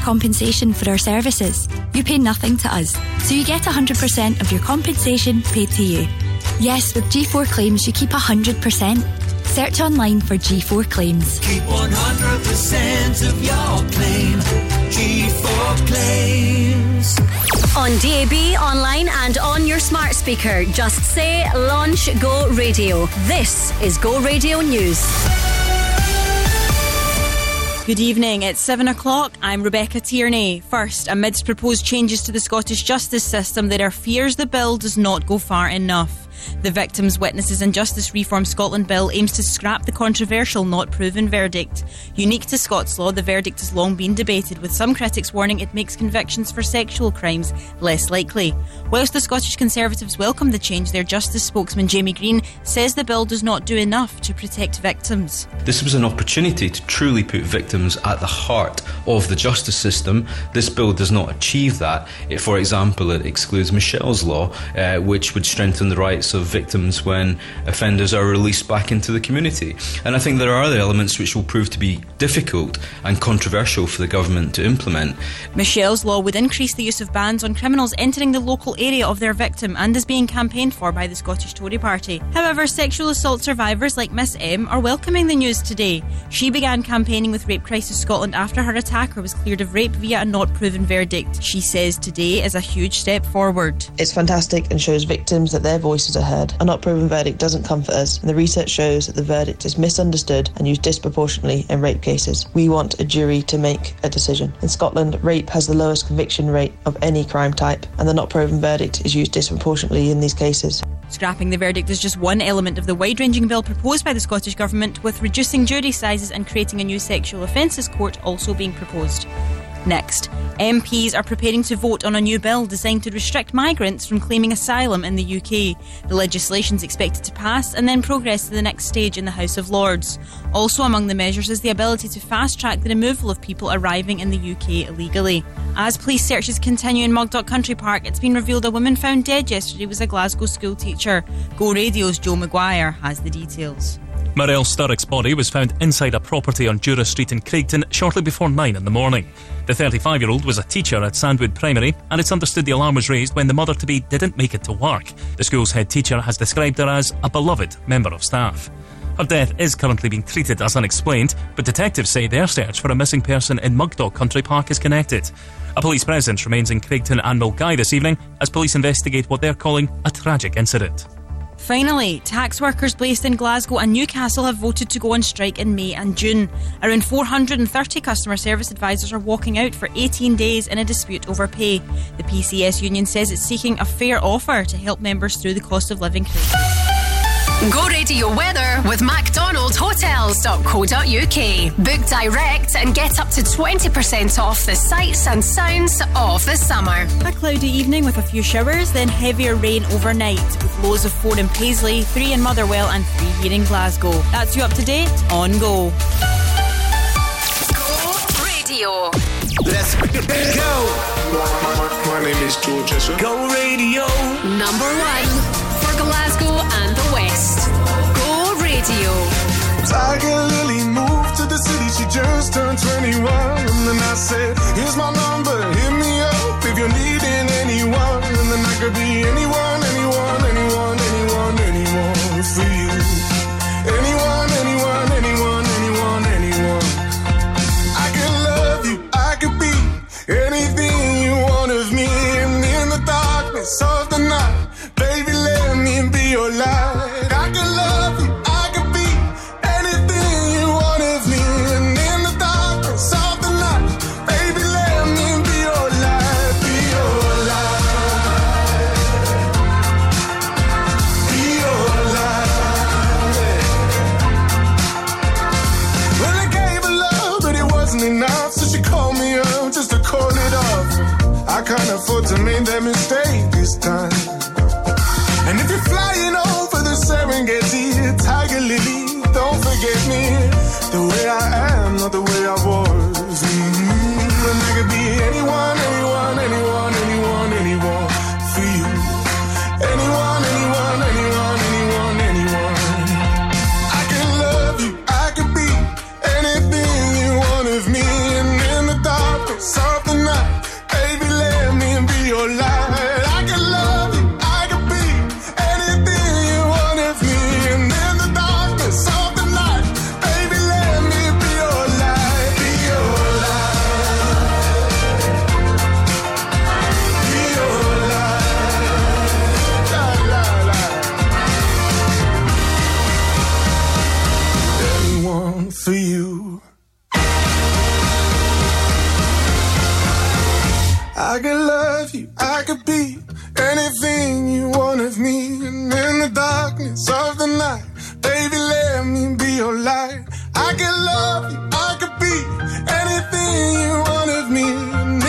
compensation for our services. You pay nothing to us, so you get 100% of your compensation paid to you. Yes, with G4 Claims, you keep 100%. Search online for G4 Claims. Keep 100% of your claim. G4 Claims. On DAB, online, and on your smart speaker, just say Launch Go Radio. This is Go Radio News. Good evening, it's seven o'clock. I'm Rebecca Tierney. First, amidst proposed changes to the Scottish justice system, there are fears the bill does not go far enough. The Victims, Witnesses and Justice Reform Scotland Bill aims to scrap the controversial not proven verdict. Unique to Scots law, the verdict has long been debated, with some critics warning it makes convictions for sexual crimes less likely. Whilst the Scottish Conservatives welcome the change, their Justice spokesman Jamie Greene says the bill does not do enough to protect victims. This was an opportunity to truly put victims at the heart of the justice system. This bill does not achieve that. For example, it excludes Michelle's law, uh, which would strengthen the rights of victims when offenders are released back into the community. And I think there are other elements which will prove to be difficult and controversial for the government to implement. Michelle's law would increase the use of bans on criminals entering the local area of their victim and is being campaigned for by the Scottish Tory Party. However, sexual assault survivors like Miss M are welcoming the news today. She began campaigning with Rape Crisis Scotland after her attacker was cleared of rape via a not proven verdict. She says today is a huge step forward. It's fantastic and shows victims that their voices are heard. A not proven verdict doesn't comfort us, and the research shows that the verdict is misunderstood and used disproportionately in rape cases. We want a jury to make a decision. In Scotland, rape has the lowest conviction rate of any crime type, and the not proven verdict is used disproportionately in these cases. Scrapping the verdict is just one element of the wide ranging bill proposed by the Scottish Government, with reducing jury sizes and creating a new sexual offences court also being proposed. Next, MPs are preparing to vote on a new bill designed to restrict migrants from claiming asylum in the UK. The legislation is expected to pass and then progress to the next stage in the House of Lords. Also among the measures is the ability to fast track the removal of people arriving in the UK illegally. As police searches continue in Mugdock Country Park, it's been revealed a woman found dead yesterday was a Glasgow school teacher. Go Radio's Joe Maguire has the details. Marelle Sturrock's body was found inside a property on Jura Street in Craigton shortly before 9 in the morning. The 35 year old was a teacher at Sandwood Primary, and it's understood the alarm was raised when the mother to be didn't make it to work. The school's head teacher has described her as a beloved member of staff. Her death is currently being treated as unexplained, but detectives say their search for a missing person in Mugdock Country Park is connected. A police presence remains in Craigton and Milngavie this evening as police investigate what they're calling a tragic incident. Finally, tax workers based in Glasgow and Newcastle have voted to go on strike in May and June. Around 430 customer service advisors are walking out for 18 days in a dispute over pay. The PCS union says it's seeking a fair offer to help members through the cost of living crisis. Go radio weather with MacDonaldHotels.co.uk. Book direct and get up to 20% off the sights and sounds of the summer. A cloudy evening with a few showers, then heavier rain overnight, with lows of 4 in Paisley, 3 in Motherwell, and 3 here in Glasgow. That's you up to date on Go. Go radio. Let's go. My name is George Ezra. Go radio. Number one for Glasgow and the West. Go radio. Tiger Lily moved to the city, she just turned 21. And then I said, Here's my number, hit me up if you're needing anyone. And then I could be anyone, Of the night. Baby, let me be your light. I can love you, I could be anything you want of me.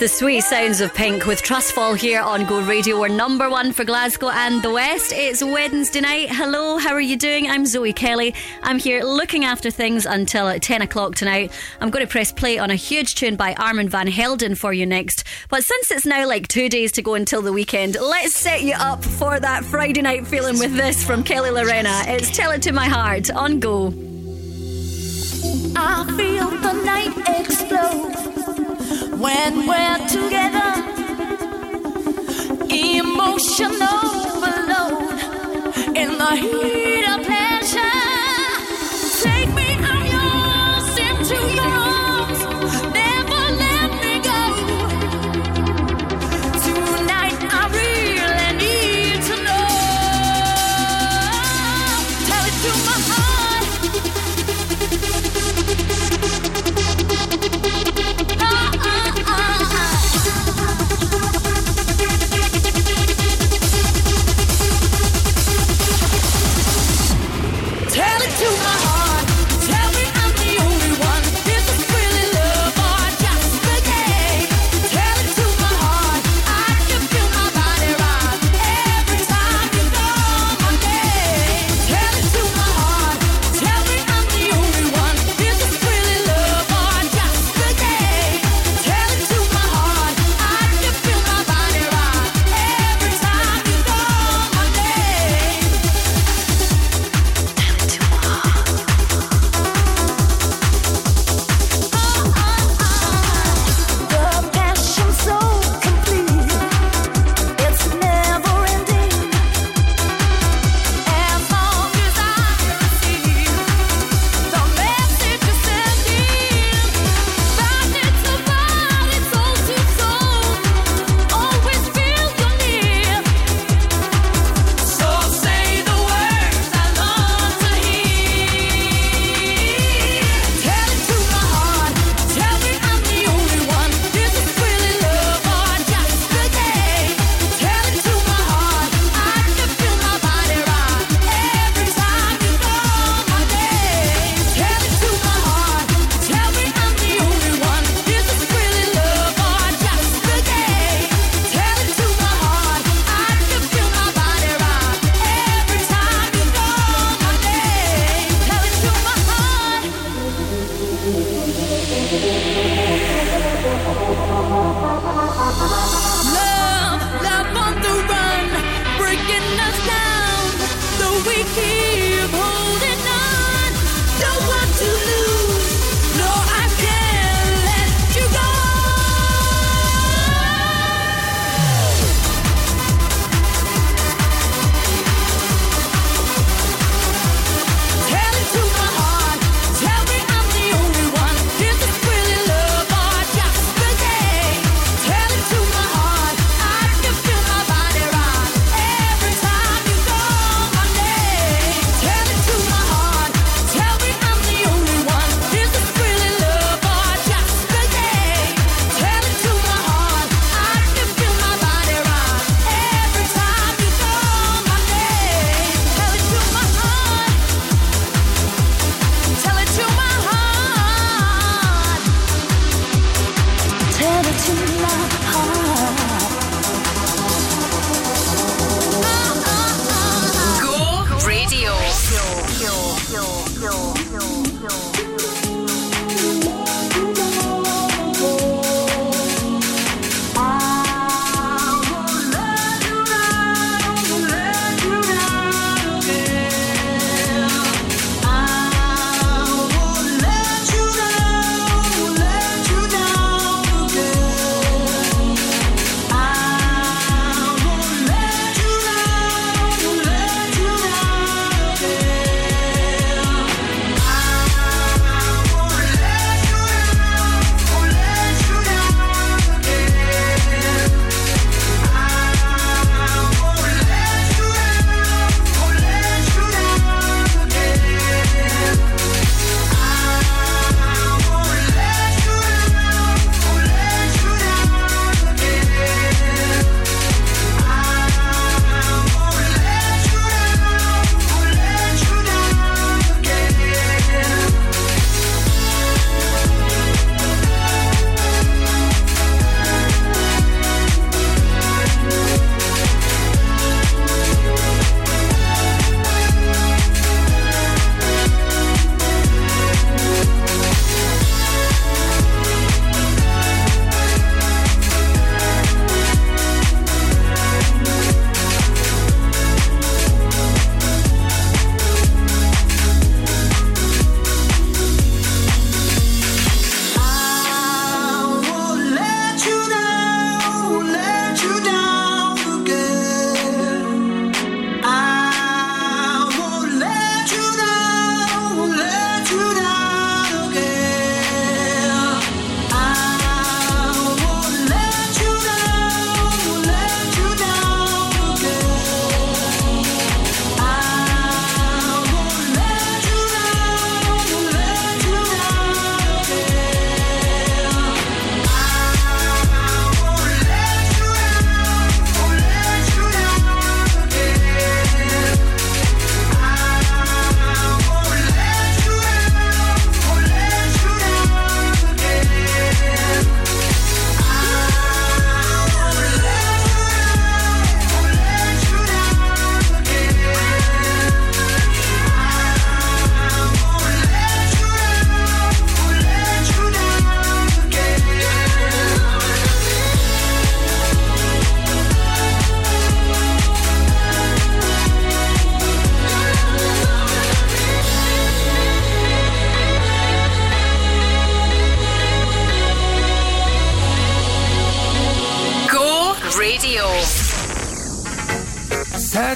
The sweet sounds of Pink with Trustfall here on Go Radio. We're number one for Glasgow and the West. It's Wednesday night. Hello, how are you doing? I'm Zoe Kelly. I'm here looking after things until 10 o'clock tonight. I'm going to press play on a huge tune by Armand van Helden for you next. But since it's now like two days to go until the weekend, let's set you up for that Friday night feeling with this from Kelly Llorenna. It's Tell It to My Heart on Go. When we're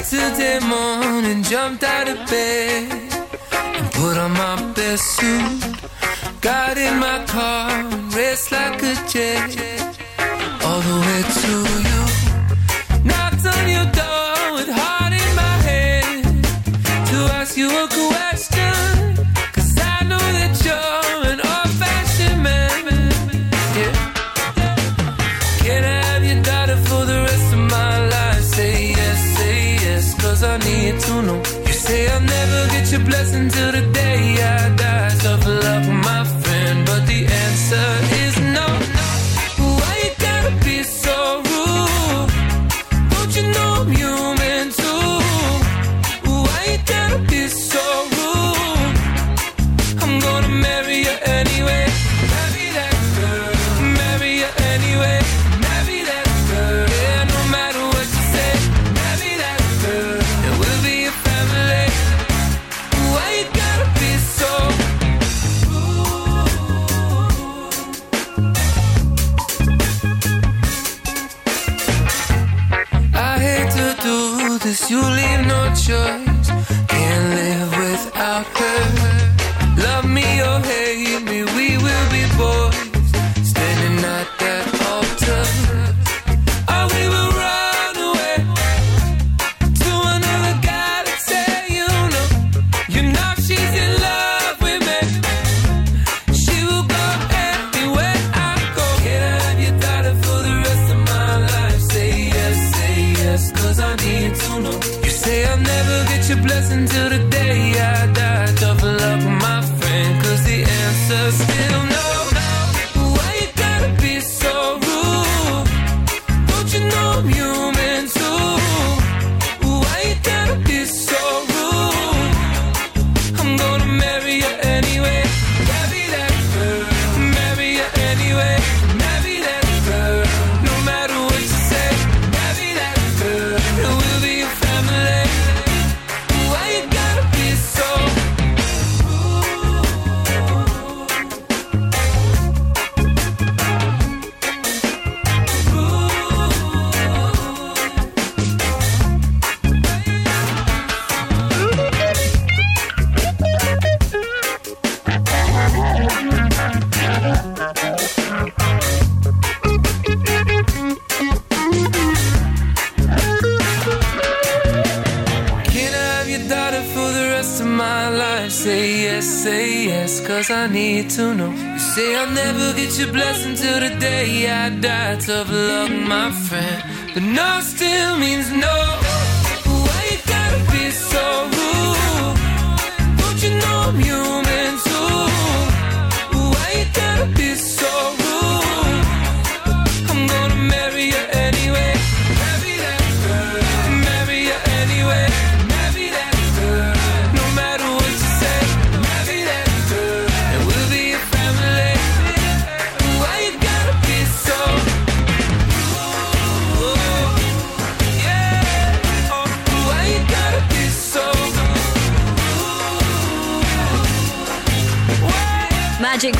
Saturday morning, jumped out of bed and put on my best suit. Got in my car raced like a jet all the way to you.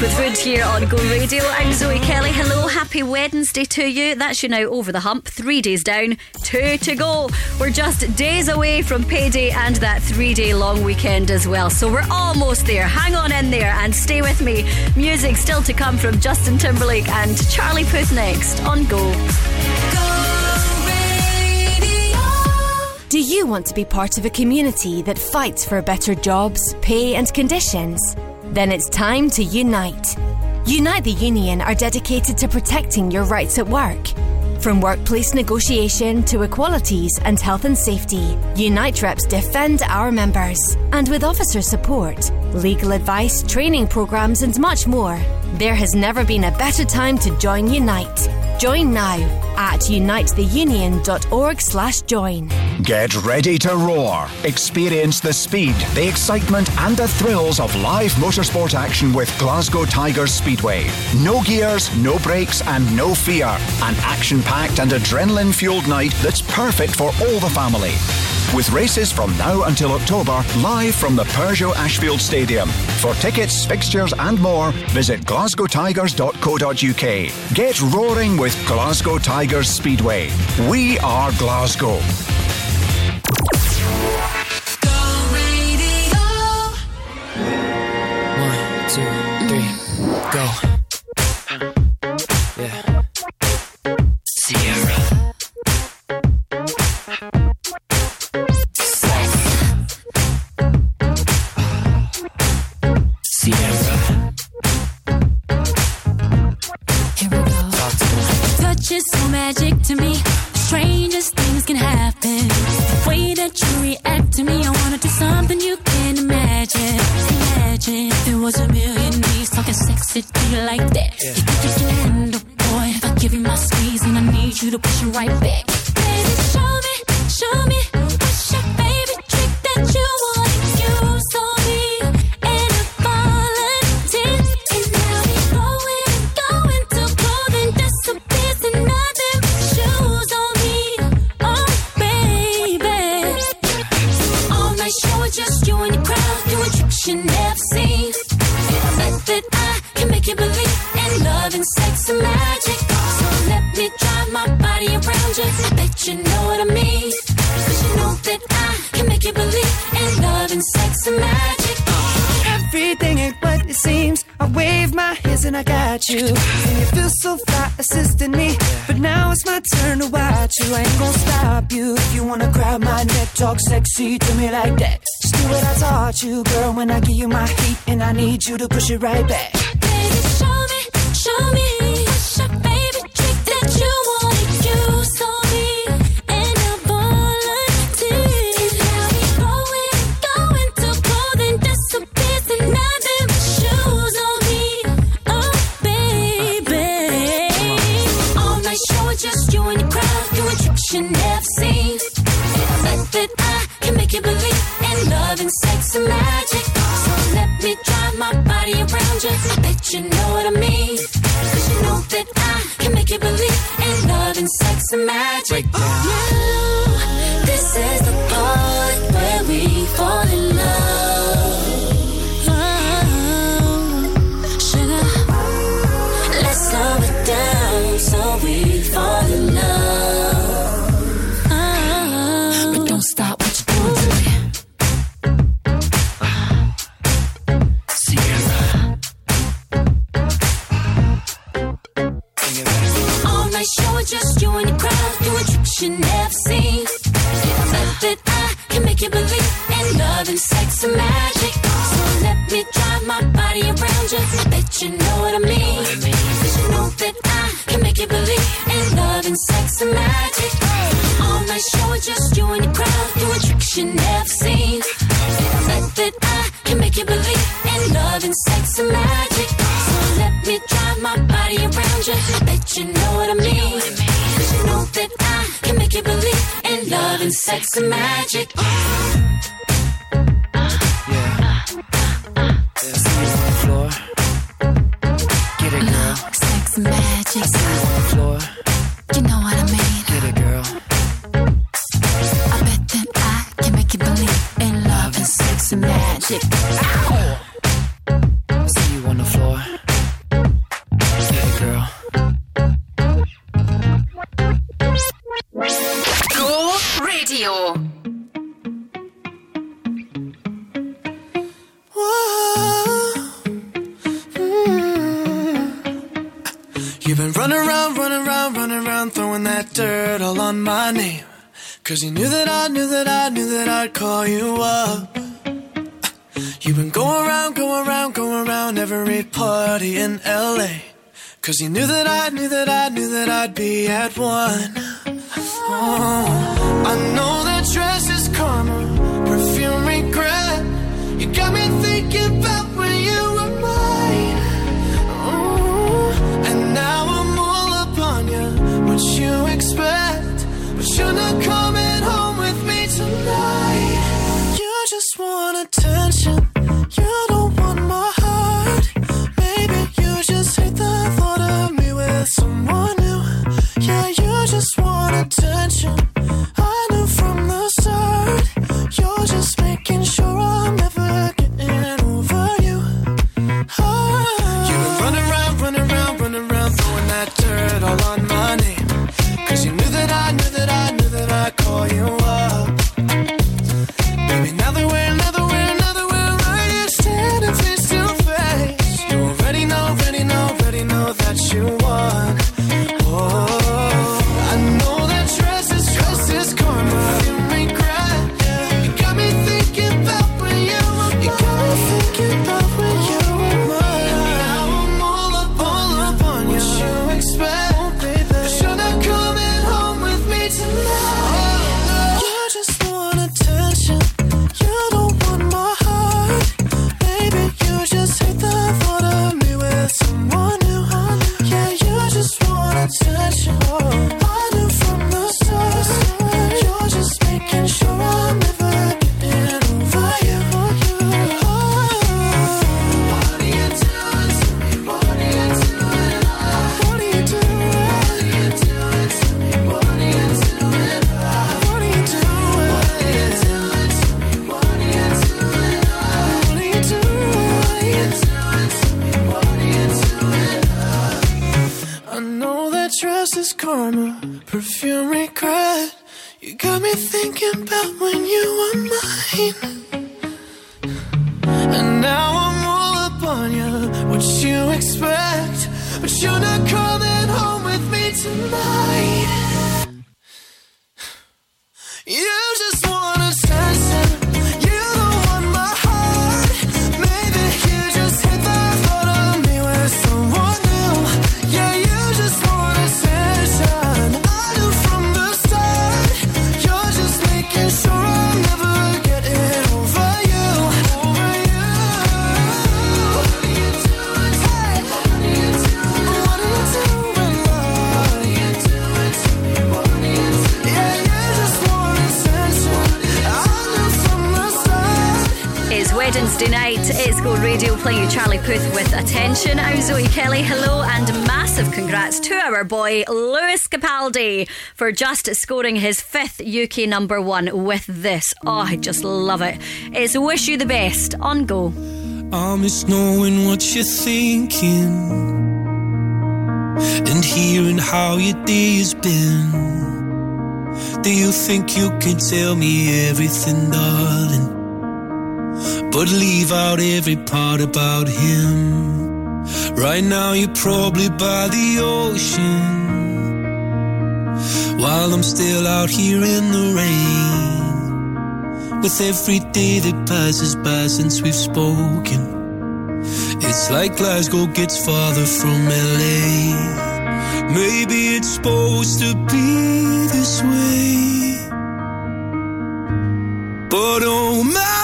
With Food here on Go Radio. I'm Zoe Kelly. Hello, happy Wednesday to you. That's you now over the hump. Three days down, two to go. We're just days away from payday and that three day long weekend as well. So we're almost there. Hang on in there and stay with me. Music still to come from Justin Timberlake and Charlie Puth next on Go. Do you want to be part of a community that fights for better jobs, pay, and conditions? Then it's time to unite. Unite the Union are dedicated to protecting your rights at work. From workplace negotiation to equalities and health and safety, Unite reps defend our members. And with officer support, legal advice, training programs, and much more, there has never been a better time to join Unite. Join now at unitetheunion.org slash join. Get ready to roar. Experience the speed, the excitement, and the thrills of live motorsport action with Glasgow Tigers Speedway. No gears, no brakes, and no fear. An action packed and adrenaline fueled night that's perfect for all the family. With races from now until October, live from the Peugeot Ashfield Stadium. For tickets, fixtures, and more, visit glasgowtigers.co.uk. Get roaring with Glasgow Tigers Speedway. We are Glasgow. me like that. Yeah. You could just let boy. If I give you my squeeze and I need you to push it right back. talk sexy to me like that. Just do what I taught you, girl, when I give you my heat, and I need you to push it right back. Baby, You got me thinking about when you were mine. And now I'm all up on you. What you expect? But you're not coming home with me tonight. Wednesday night. It's Go Radio playing you Charlie Puth with attention. I'm Zoe Kelly. Hello and massive congrats to our boy Lewis Capaldi for just scoring his fifth UK number one with this. Oh, I just love it. It's Wish You the Best on Go. I miss knowing what you're thinking and hearing how your day has been. Do you think you can tell me everything, darling? But leave out every part about him. Right now, you're probably by the ocean while I'm still out here in the rain. With every day that passes by since we've spoken, it's like Glasgow gets farther from LA. Maybe it's supposed to be this way. But oh my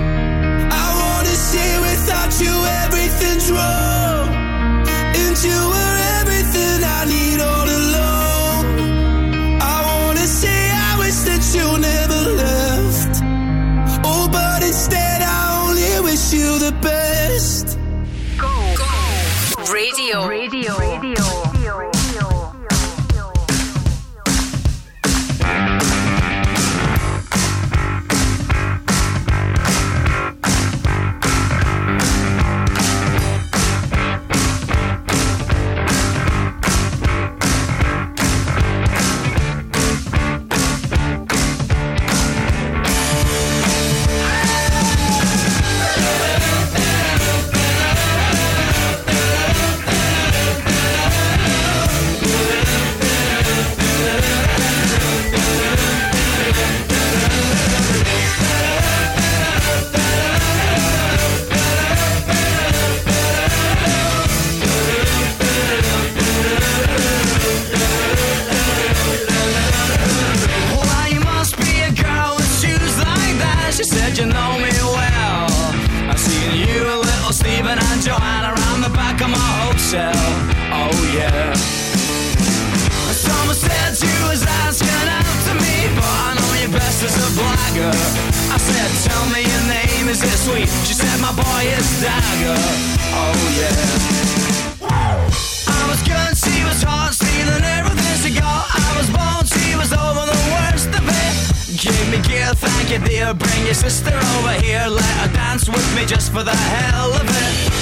was asking out to me, but I know you best as a blagger. I said, tell me your name, is it sweet? She said, my boy is Dagger. Oh yeah. I was good, she was hot, stealing everything she got. I was born, she was over the worst of it. Give me gear, thank you dear, bring your sister over here. Let her dance with me just for the hell of it.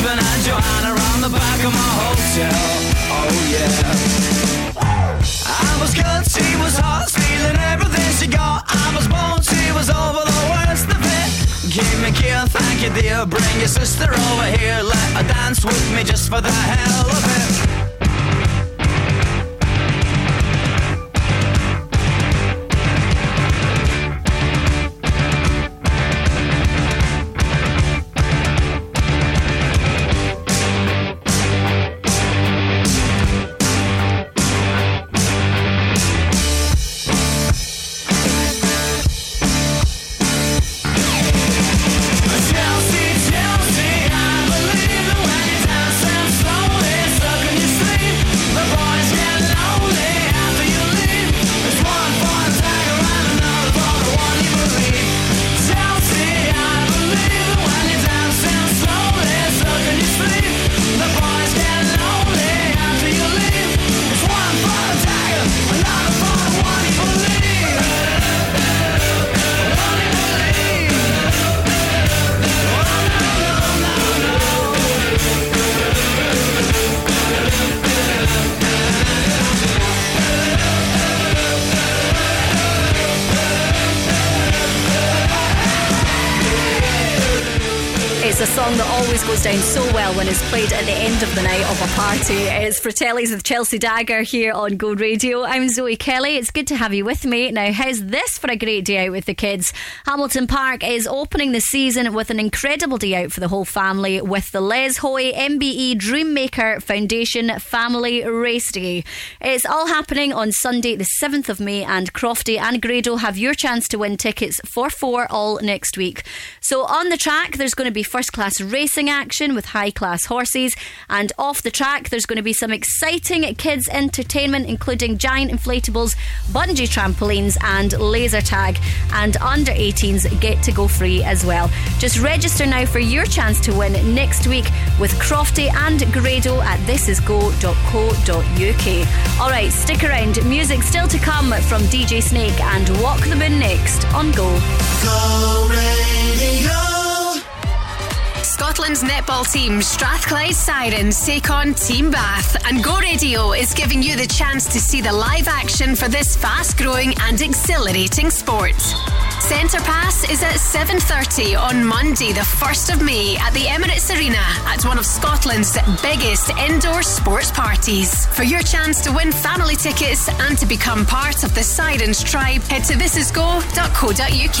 Stephen and Joanna around the back of my hotel. Oh yeah. I was good, she was hot, stealing everything she got. I was born, she was over the worst of it. Give me gear, thank you dear. Bring your sister over here, let her dance with me just for the hell of it. Fratelli's with Chelsea Dagger here on Go Radio. I'm Zoe Kelly. It's good to have you with me. Now, how's this for a great day out with the kids? Hamilton Park is opening the season with an incredible day out for the whole family with the Les Hoy MBE Dreammaker Foundation Family Race Day. It's all happening on Sunday, the 7th of May, and Crofty and Grado have your chance to win tickets for four all next week. So, on the track, there's going to be first class racing action with high class horses, and off the track, there's going to be some exciting kids' entertainment, including giant inflatables, bungee trampolines, and laser tag. And under 18s get to go free as well. Just register now for your chance to win next week with Crofty and Grado at thisisgo.co.uk. All right, stick around. Music still to come from DJ Snake and Walk the Moon next on Go. Go radio. Scotland's netball team, Strathclyde Sirens, take on Team Bath, and Go Radio is giving you the chance to see the live action for this fast-growing and exhilarating sport. Centre Pass is at 7.30 on Monday, the 1st of May at the Emirates Arena at one of Scotland's biggest indoor sports parties. For your chance to win family tickets and to become part of the Sirens tribe, head to thisisgo.co.uk.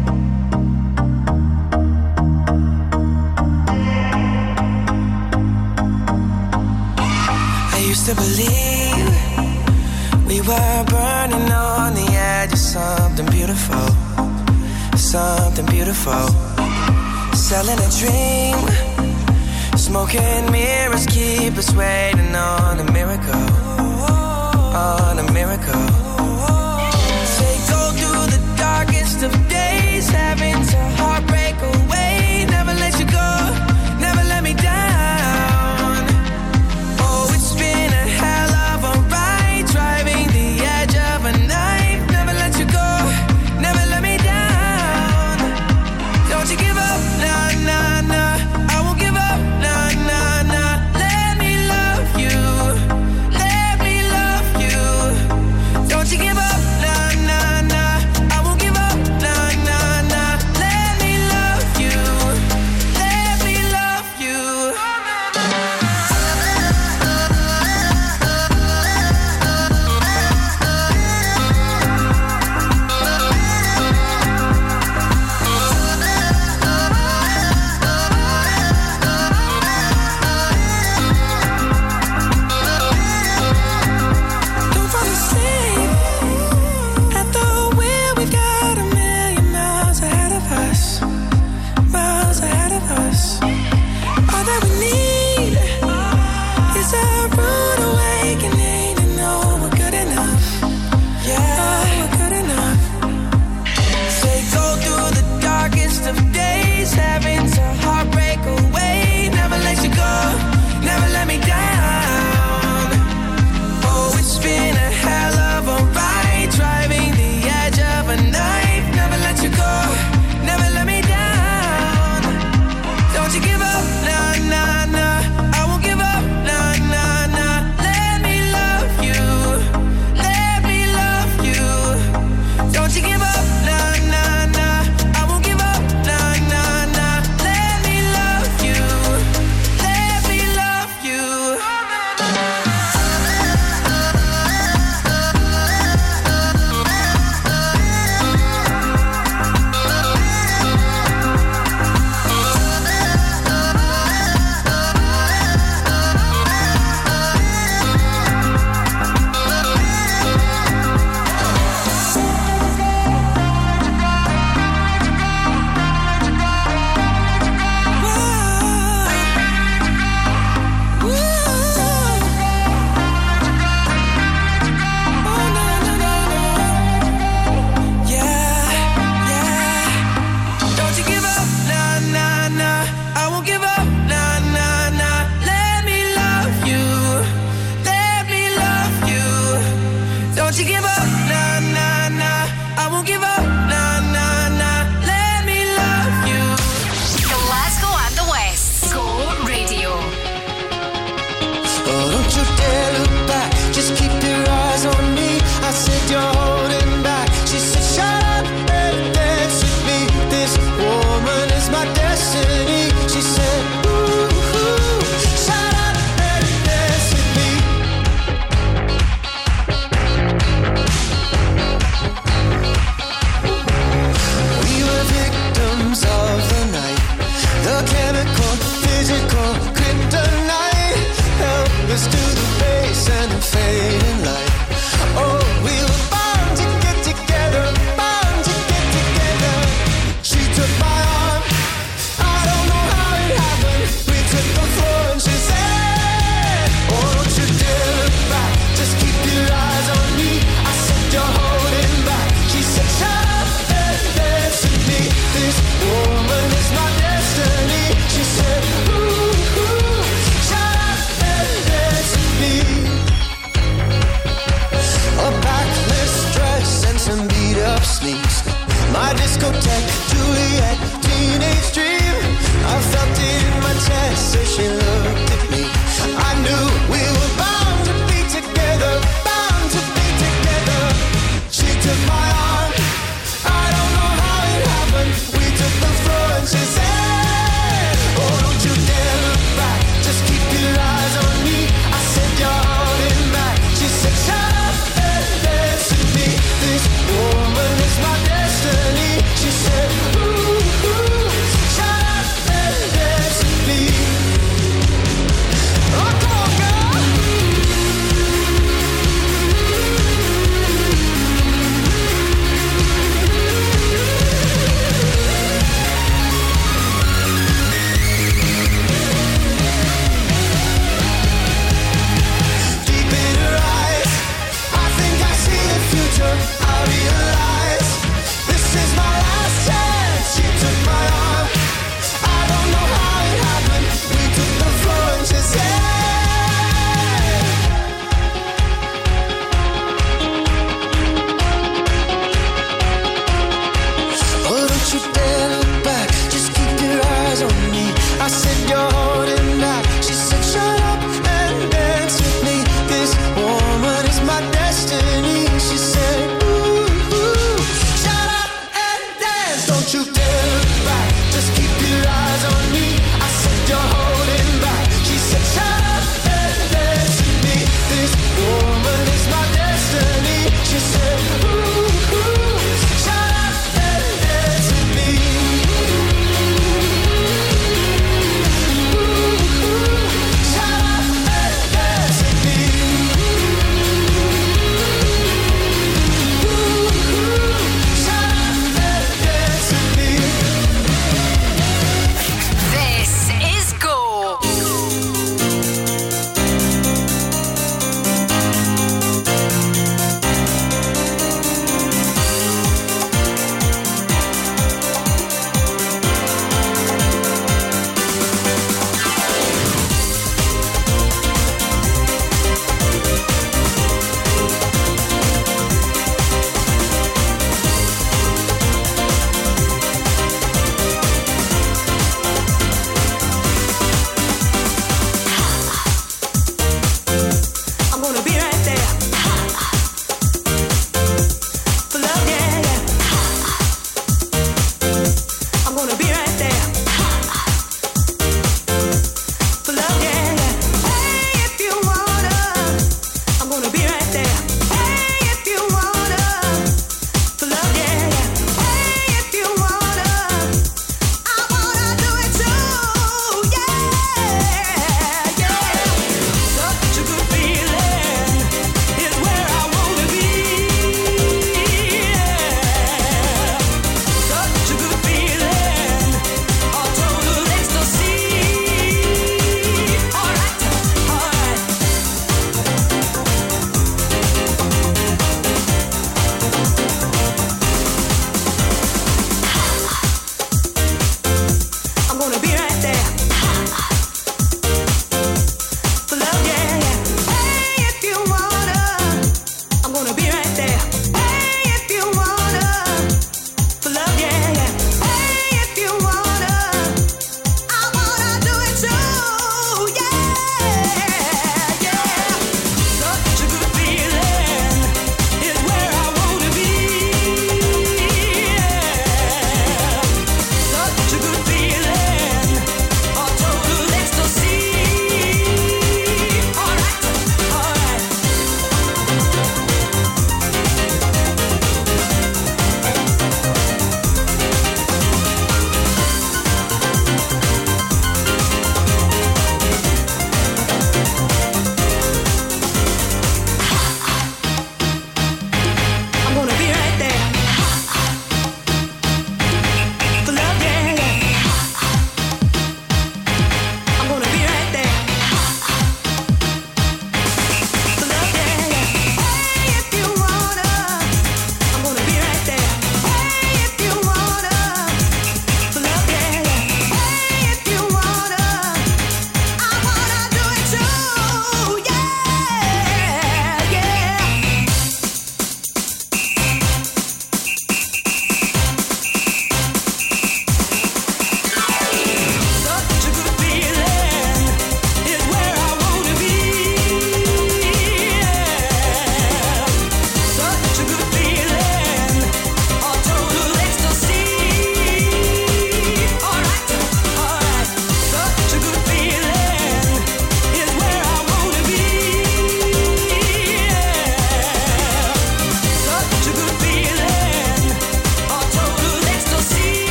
used to believe we were burning on the edge of something beautiful, something beautiful. Selling a dream, smoking mirrors keep us waiting on a miracle, on a miracle. Say go through the darkest of days, having to heartbreak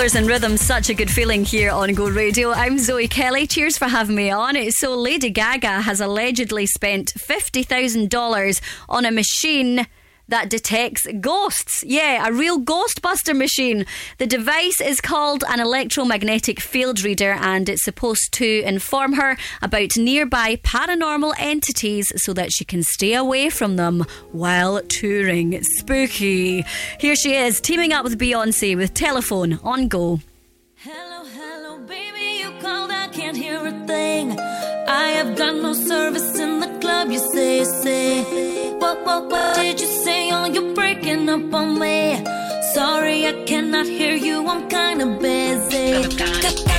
Colors and Rhythm, such a good feeling here on Go Radio. I'm Zoe Kelly. Cheers for having me on. So, Lady Gaga has allegedly spent $50,000 on a machine that detects ghosts. Yeah, a real Ghostbuster machine. The device is called an electromagnetic field reader and it's supposed to inform her about nearby paranormal entities so that she can stay away from them while touring. Spooky. Here she is, teaming up with Beyonce with Telephone on Go. Hello, hello, baby, you called, I can't hear a thing. I have got no service in the club, you say, say. What, what, what did you say? up on me. Sorry, I cannot hear you, I'm kinda busy.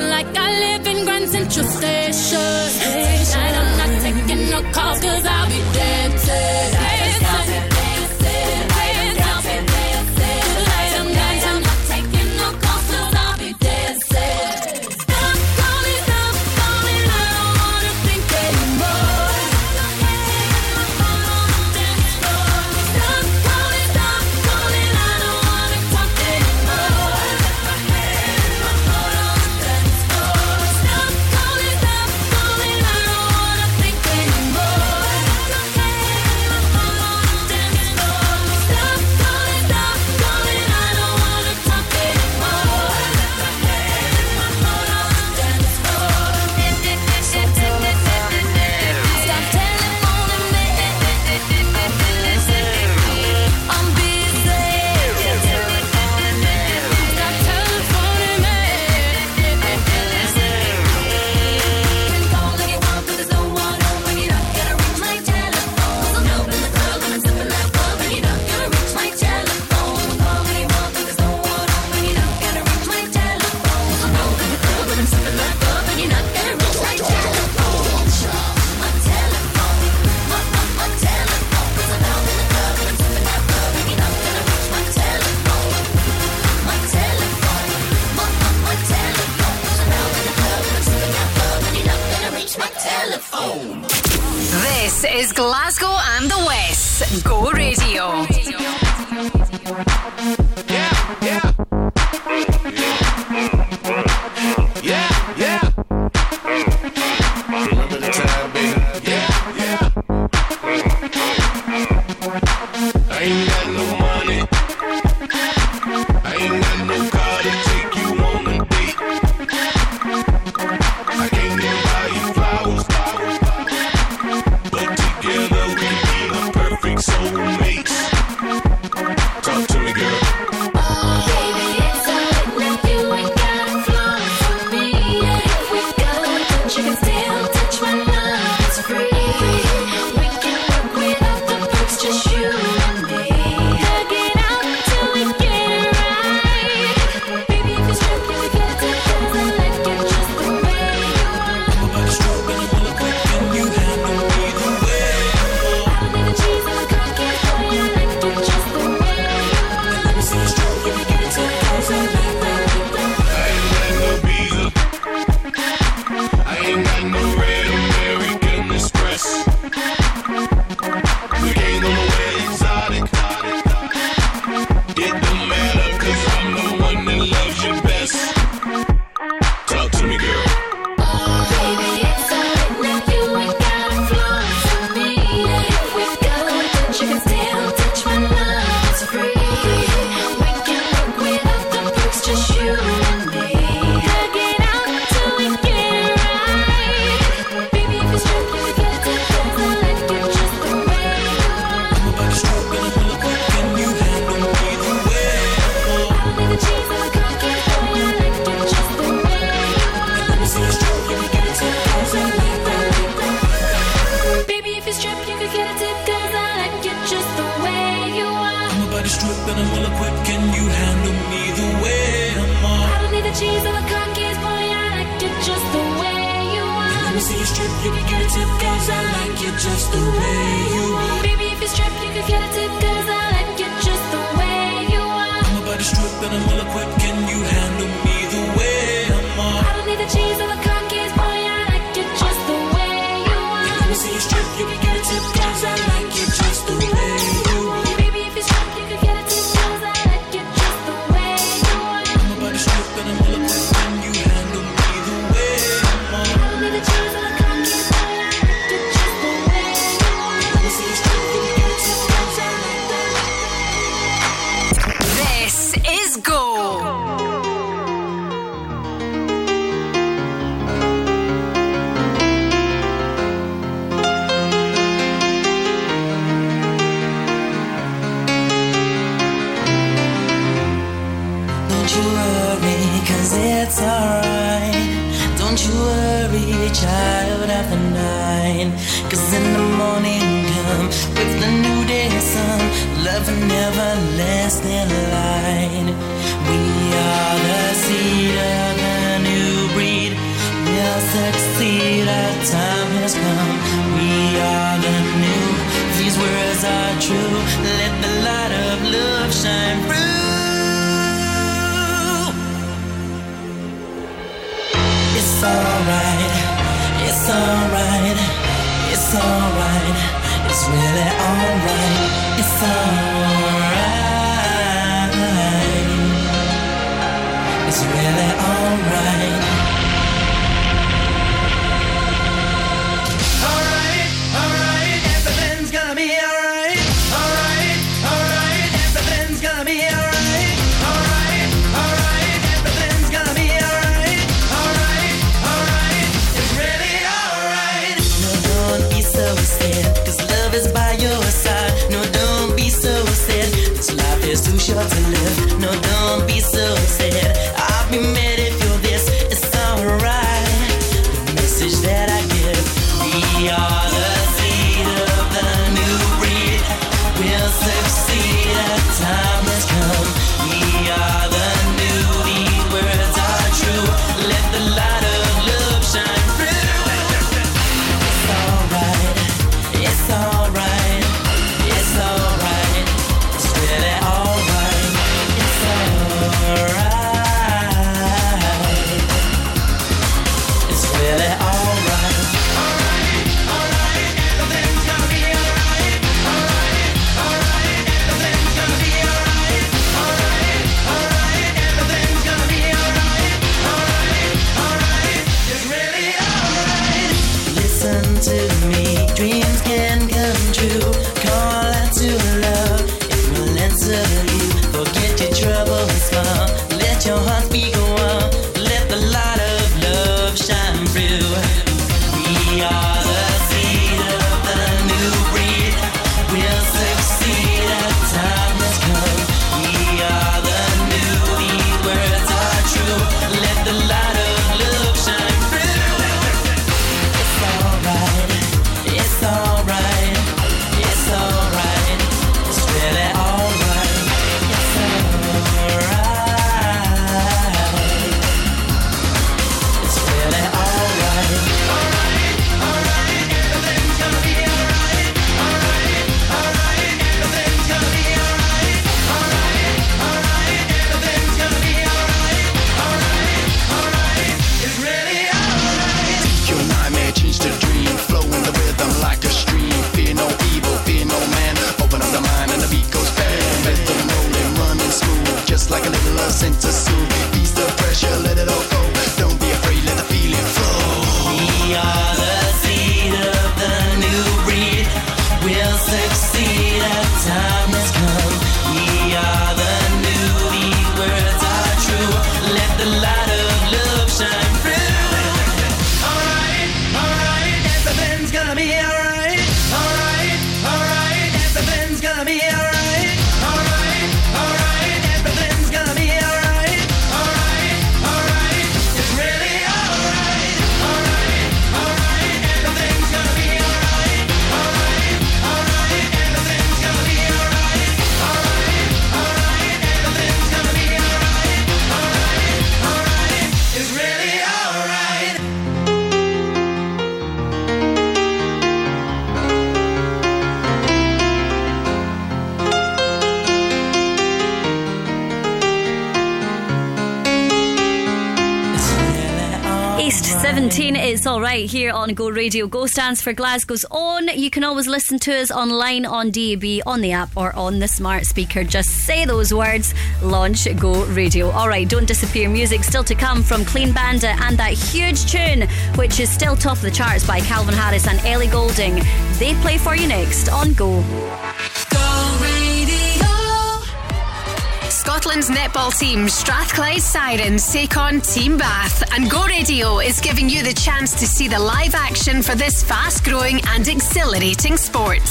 feel like I live in Grand Central Station. Tonight I'm not taking no calls, cause I'll be dancing. tonight. Right here on Go Radio. Go stands for Glasgow's own. You can always listen to us online on DAB, on the app, or on the smart speaker. Just say those words, launch Go Radio. All right, don't disappear. Music still to come from Clean Bandit and that huge tune, which is still top of the charts by Calvin Harris and Ellie Golding. They play for you next on Go. Scotland's netball team, Strathclyde Sirens, take on Team Bath, and Go Radio is giving you the chance to see the live action for this fast-growing and exhilarating sport.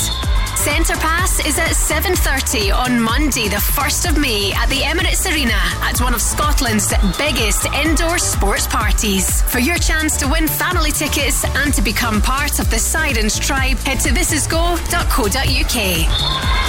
Centre Pass is at 7.30 on Monday, the 1st of May at the Emirates Arena at one of Scotland's biggest indoor sports parties. For your chance to win family tickets and to become part of the Sirens tribe, head to thisisgo.co.uk.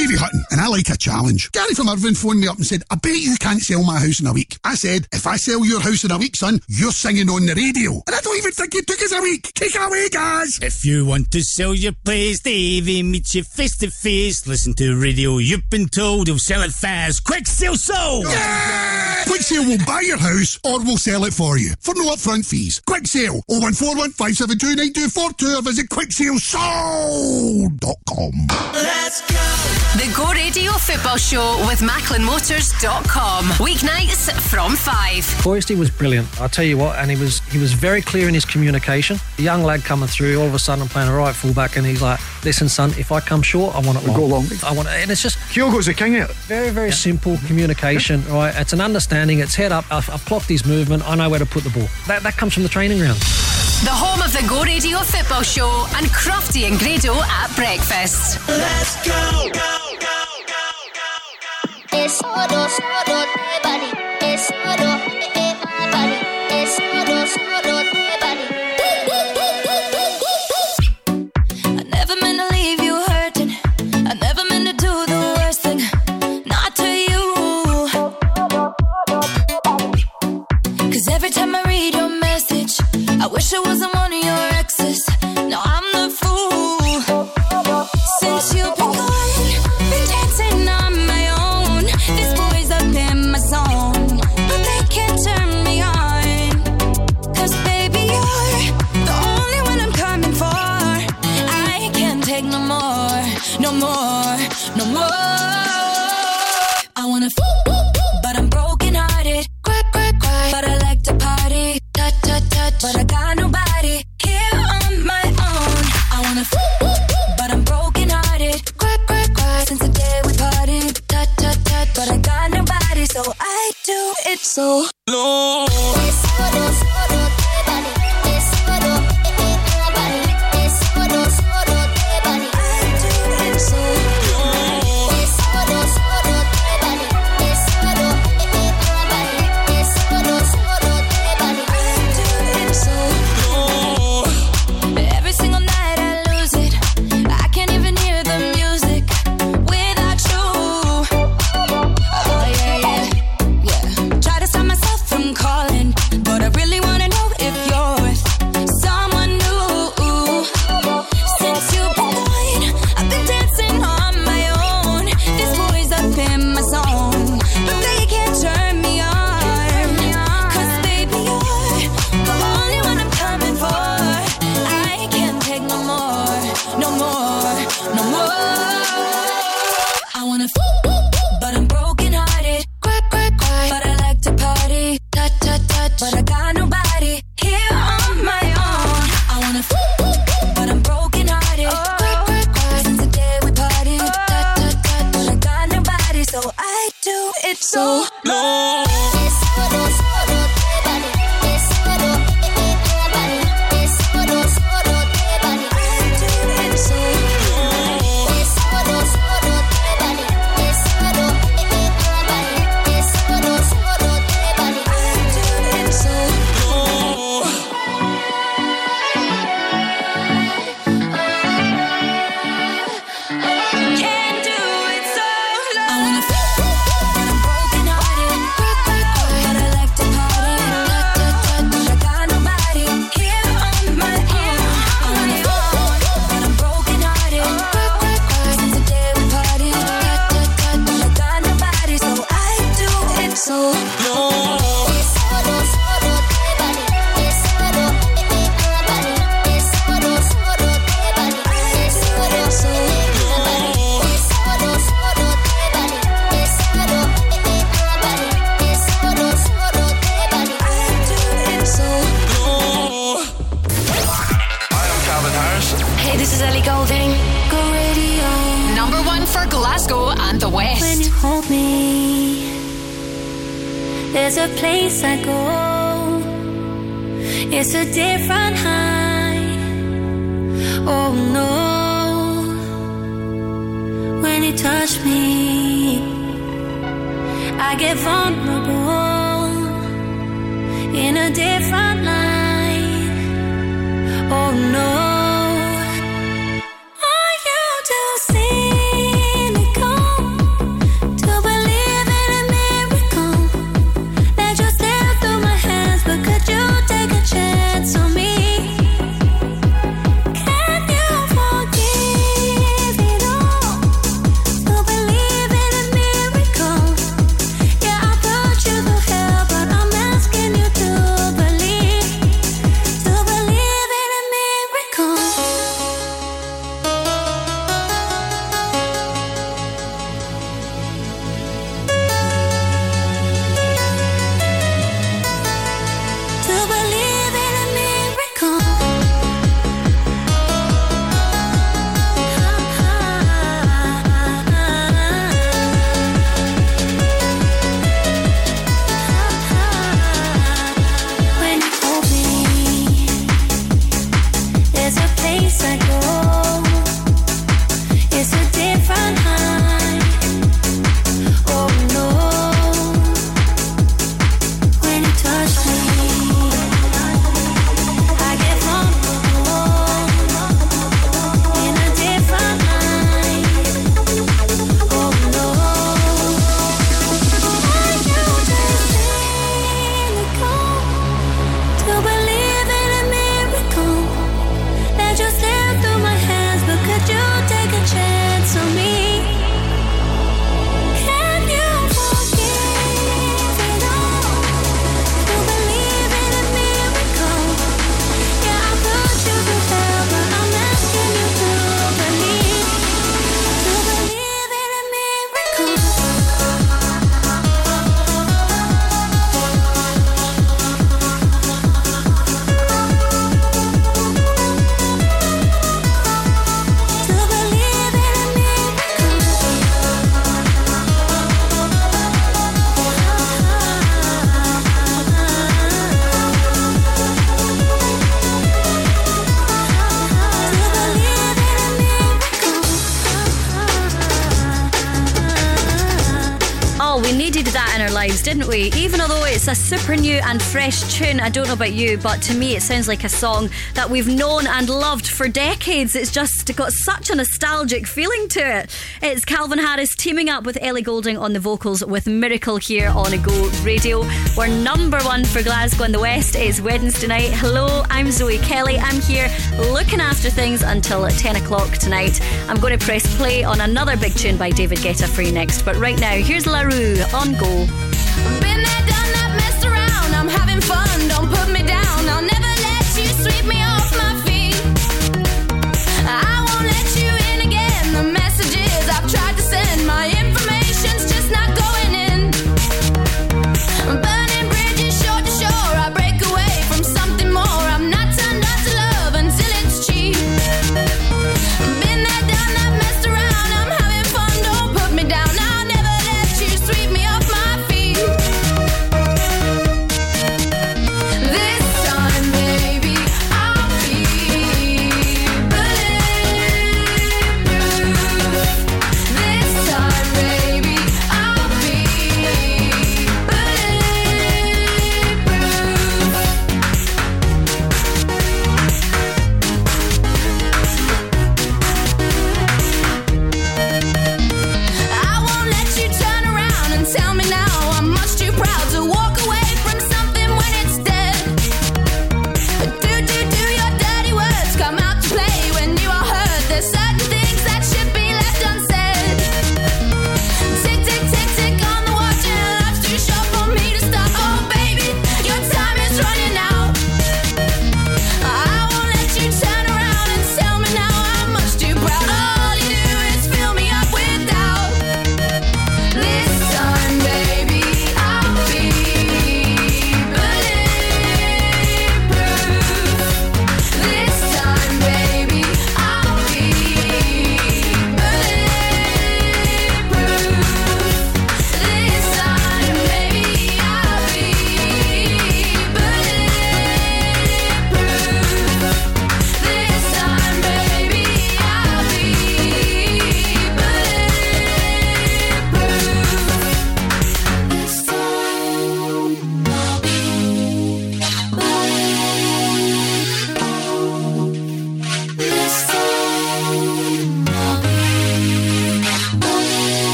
I'm Hutton, and I like a challenge. Gary from Irvine phoned me up and said, I bet you can't sell my house in a week. I said, if I sell your house in a week, son, you're singing on the radio. And I don't even think it took us a week. Take it away, guys. If you want to sell your place, Davey meets you face to face. Listen to radio. You've been told he'll sell it fast. Quick sale sold! Yeah! Quick Sale will buy your house or we'll sell it for you. For no upfront fees. Quick Sale 0141 572 9242 or visit quicksalesold.com. Let's go! The Go Radio Football Show with MacklinMotors.com. Weeknights from 5. Forresty was brilliant. I'll tell you what, and he was he was very clear in his communication. The young lad coming through, all of a sudden I'm playing a right fullback, and he's like, "Listen, son, if I come short, I want it long. go long. I want it." And it's just Kyogo's the king of it. very very simple communication. Right, it's an understanding. It's head up. I've, I've clocked his movement. I know where to put the ball. That that comes from the training ground. The home of the Go Radio Football Show and Crofty and Grado at breakfast. Let's go. Es solo, solo de didn't we? Even although it's a super new and fresh tune, I don't know about you, but to me it sounds like a song that we've known and loved for decades. It's just got such a nostalgic feeling to it. It's Calvin Harris teaming up with Ellie Goulding on the vocals with Miracle here on A Go Radio. We're number one for Glasgow and the West. It's Wednesday night. Hello, I'm Zoe Kelly. I'm here looking after things until 10 o'clock tonight. I'm going to press play on another big tune by David Guetta for you next, but right now, here's LaRue on Go. Don't put me down, I'll never let you sweep me off my feet.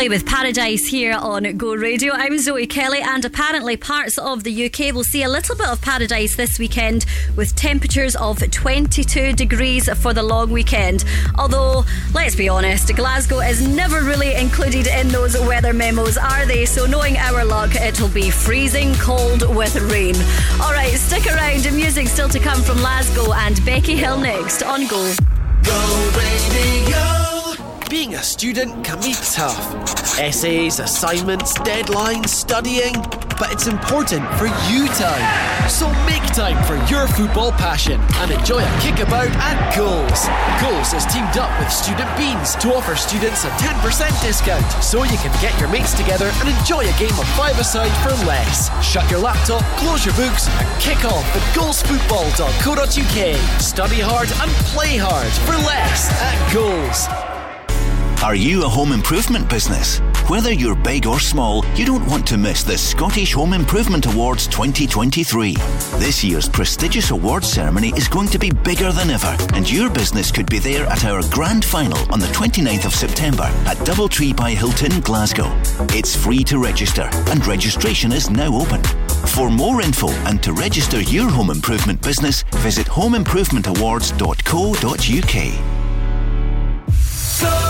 Coldplay with Paradise here on Go Radio. I'm Zoe Kelly, and apparently parts of the UK will see a little bit of paradise this weekend with temperatures of 22 degrees for the long weekend. Although, let's be honest, Glasgow is never really included in those weather memos, are they? So, knowing our luck, it'll be freezing cold with rain. All right, stick around. Music still to come from Glasgow and Becky Hill next on Go. Go radio. Being a student can be tough. Essays, assignments, deadlines, studying. But it's important for you time. So make time for your football passion and enjoy a kickabout at Goals. Goals has teamed up with Student Beans to offer students a 10% discount so you can get your mates together and enjoy a game of five-a-side for less. Shut your laptop, close your books and kick off at goalsfootball.co.uk. Study hard and play hard for less at Goals. Are you a home improvement business? Whether you're big or small, you don't want to miss the Scottish Home Improvement Awards 2023. This year's prestigious awards ceremony is going to be bigger than ever, and your business could be there at our grand final on the 29th of September at Doubletree by Hilton, Glasgow. It's free to register, and registration is now open. For more info and to register your home improvement business, visit homeimprovementawards.co.uk.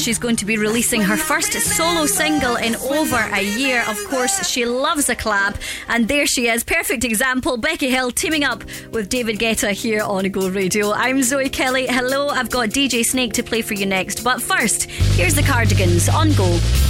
she's going to be releasing her first solo single in over a year. Of course, she loves a clap, and there she is. Perfect example. Becky Hill teaming up with David Guetta here on Go Radio. I'm Zoe Kelly. Hello, I've got DJ Snake to play for you next. But first, here's the Cardigans on Go.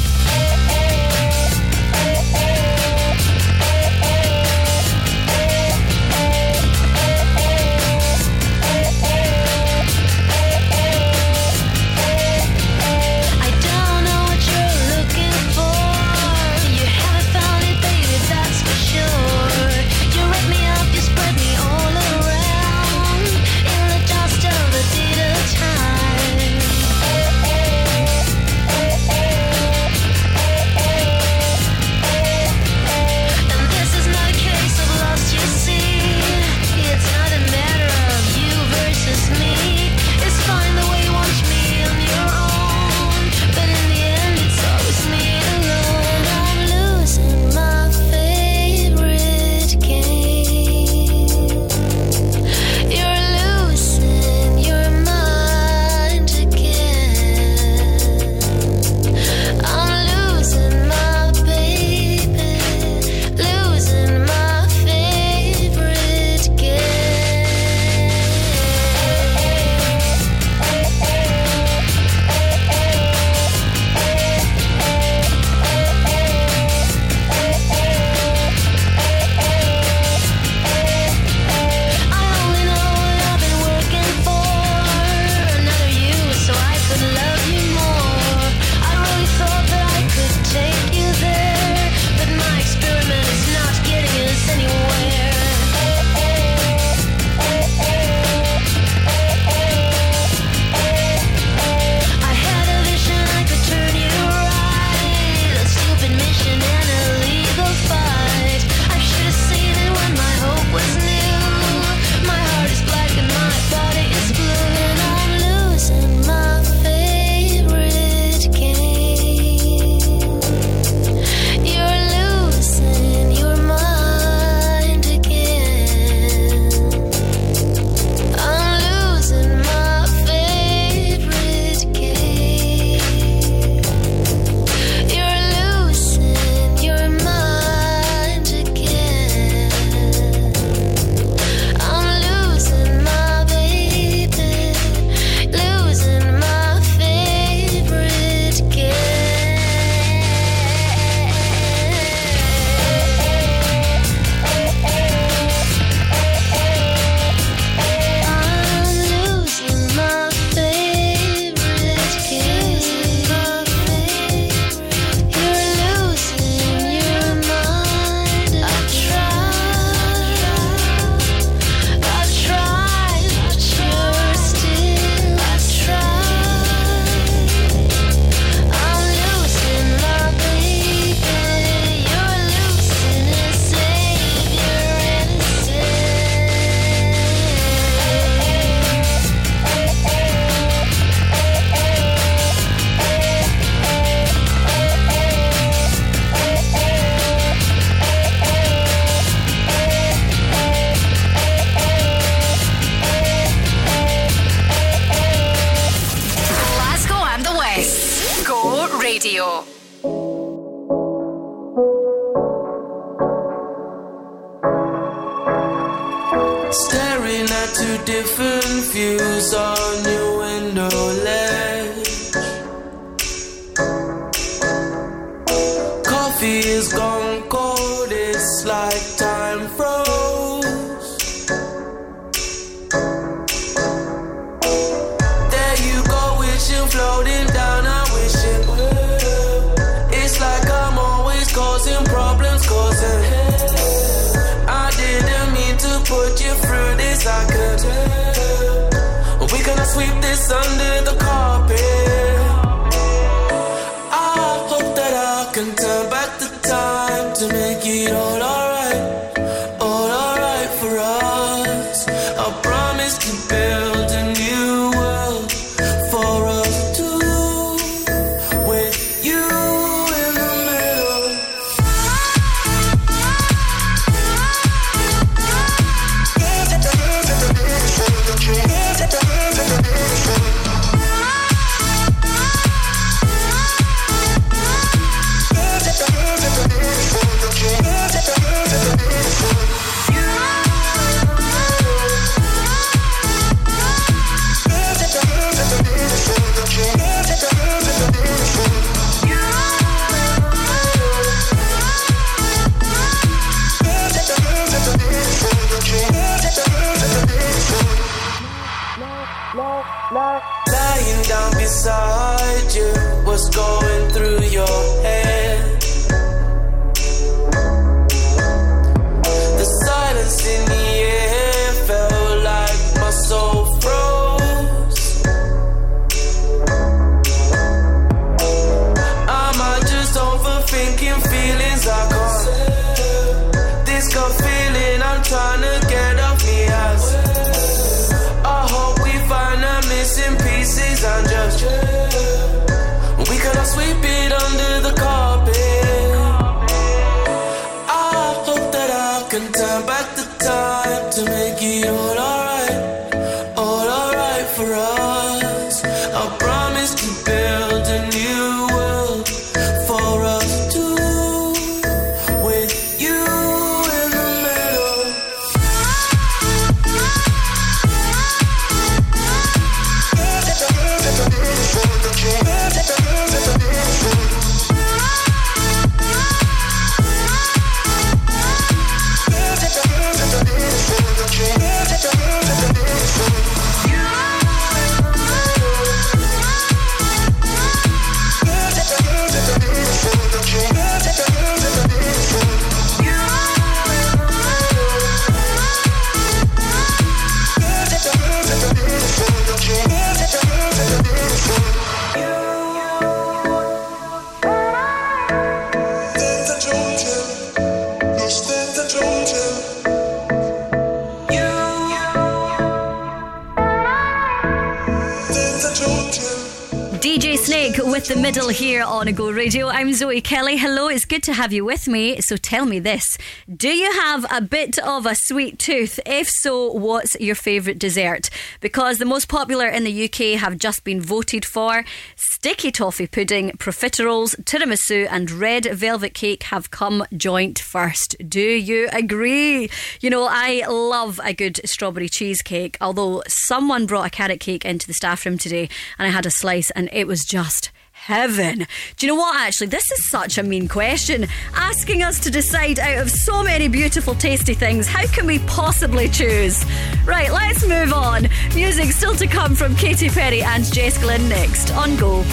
Good to have you with me. So tell me this Do you have a bit of a sweet tooth? If so, what's your favourite dessert? Because the most popular in the UK have just been voted for. Sticky toffee pudding, profiteroles, tiramisu, and red velvet cake have come joint first. Do you agree? You know, I love a good strawberry cheesecake, although someone brought a carrot cake into the staff room today and I had a slice and it was just heaven. Do you know what, actually? This is such a mean question. Asking us to decide out of so many beautiful, tasty things, how can we possibly choose? Right, let's move on. Music still to come from Katy Perry and Jess Glynne next on Go.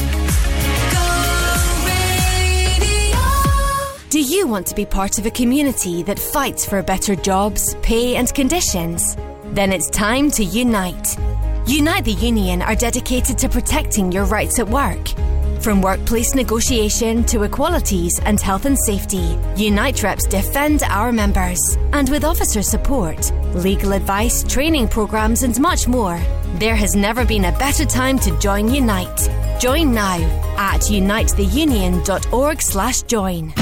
Do you want to be part of a community that fights for better jobs, pay, and conditions? Then it's time to unite. Unite the Union are dedicated to protecting your rights at work. From workplace negotiation to equalities and health and safety, Unite reps defend our members. And with officer support, legal advice, training programs, and much more, there has never been a better time to join Unite. Join now at unitetheunion.org/join.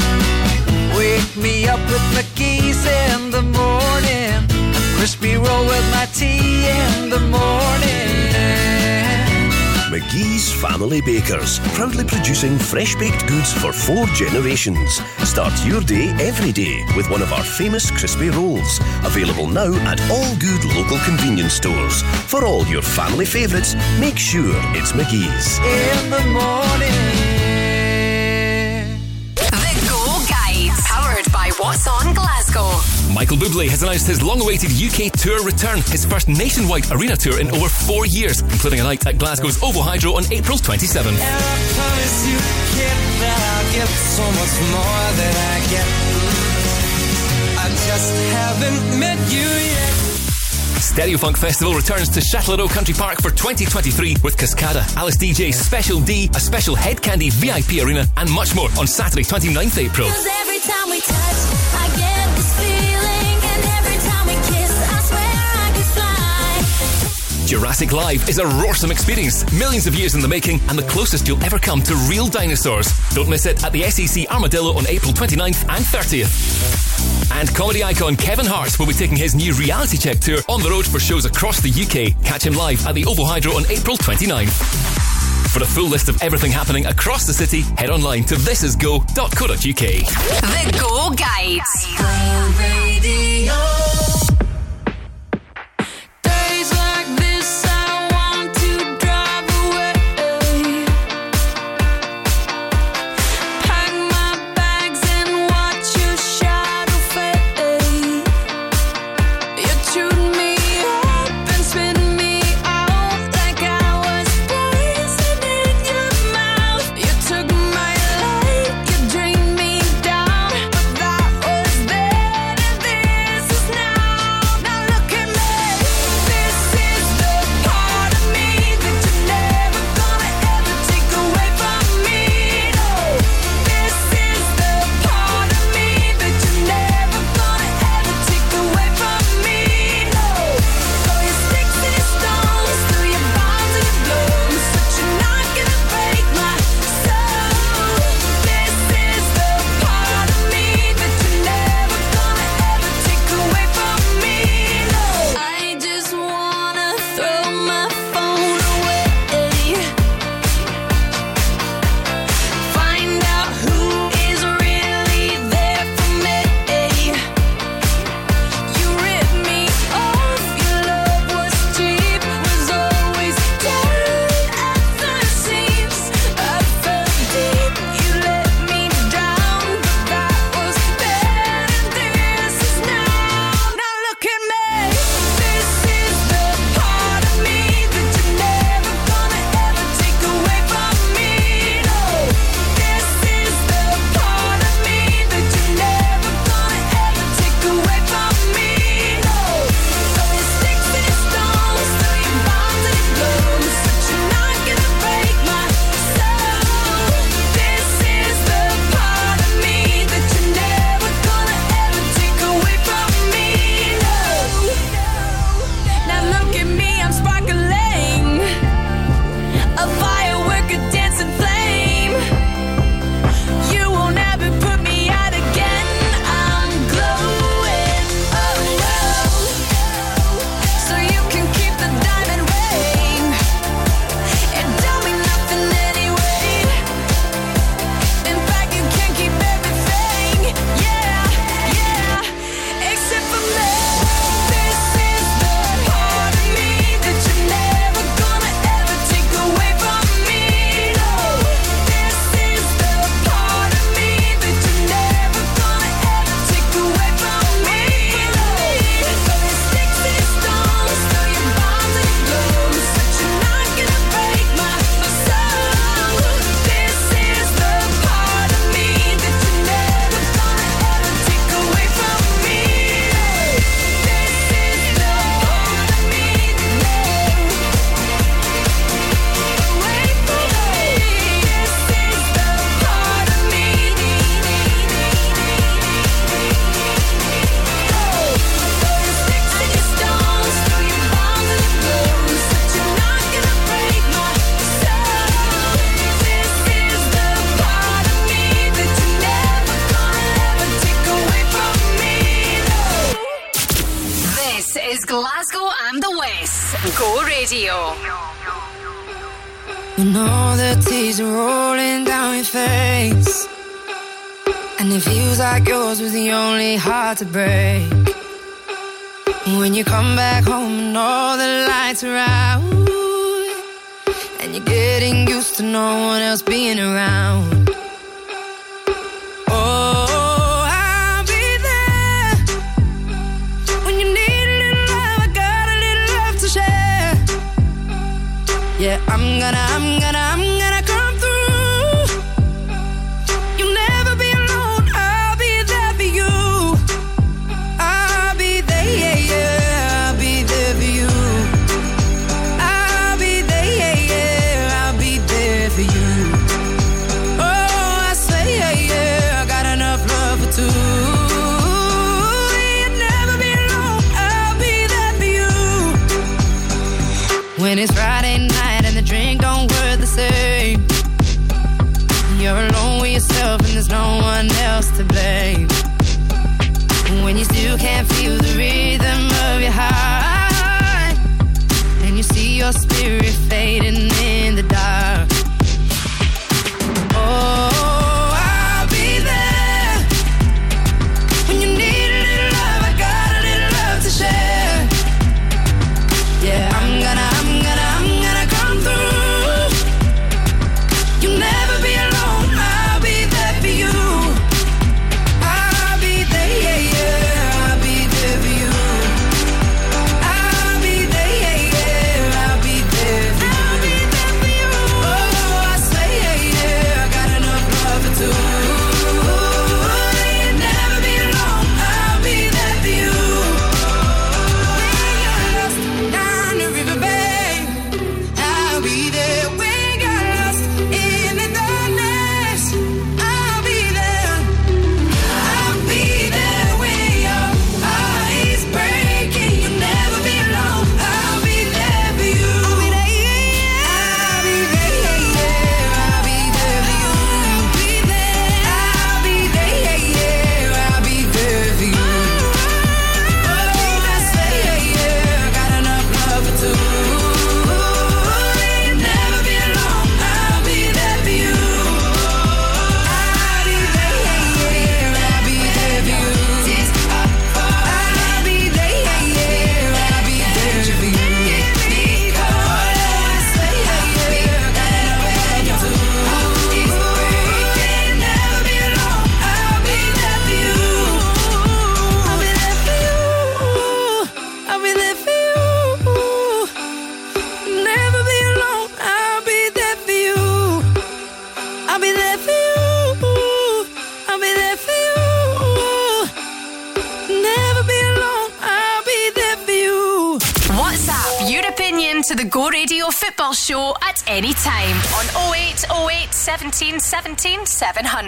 Wake me up with my keys in the morning. A crispy roll with my tea in the morning. Make McGhee's Family Bakers, proudly producing fresh baked goods for four generations. Start your day every day with one of our famous crispy rolls. Available now at all good local convenience stores. For all your family favourites, make sure it's McGhee's. In the morning. The Go Guide, powered by What's On Glasgow. Michael Bublé has announced his long-awaited UK tour return, his first nationwide arena tour in over four years, including a night at Glasgow's Ovo Hydro on April 27th. promise you, kid, that I'll get so much more than I get. I just haven't met you yet. Stereo Funk Festival returns to Chatelherault Country Park for 2023 with Cascada, Alice Deejay, Special D, a special Hed Kandi VIP arena, and much more on Saturday, 29th April. Jurassic Live is a roarsome experience, millions of years in the making, and the closest you'll ever come to real dinosaurs. Don't miss it at the SEC Armadillo on April 29th and 30th. And comedy icon Kevin Hart will be taking his new reality check tour on the road for shows across the UK. Catch him live at the Ovo Hydro on April 29th. For a full list of everything happening across the city, head online to thisisgo.co.uk. The Go Guide.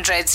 700.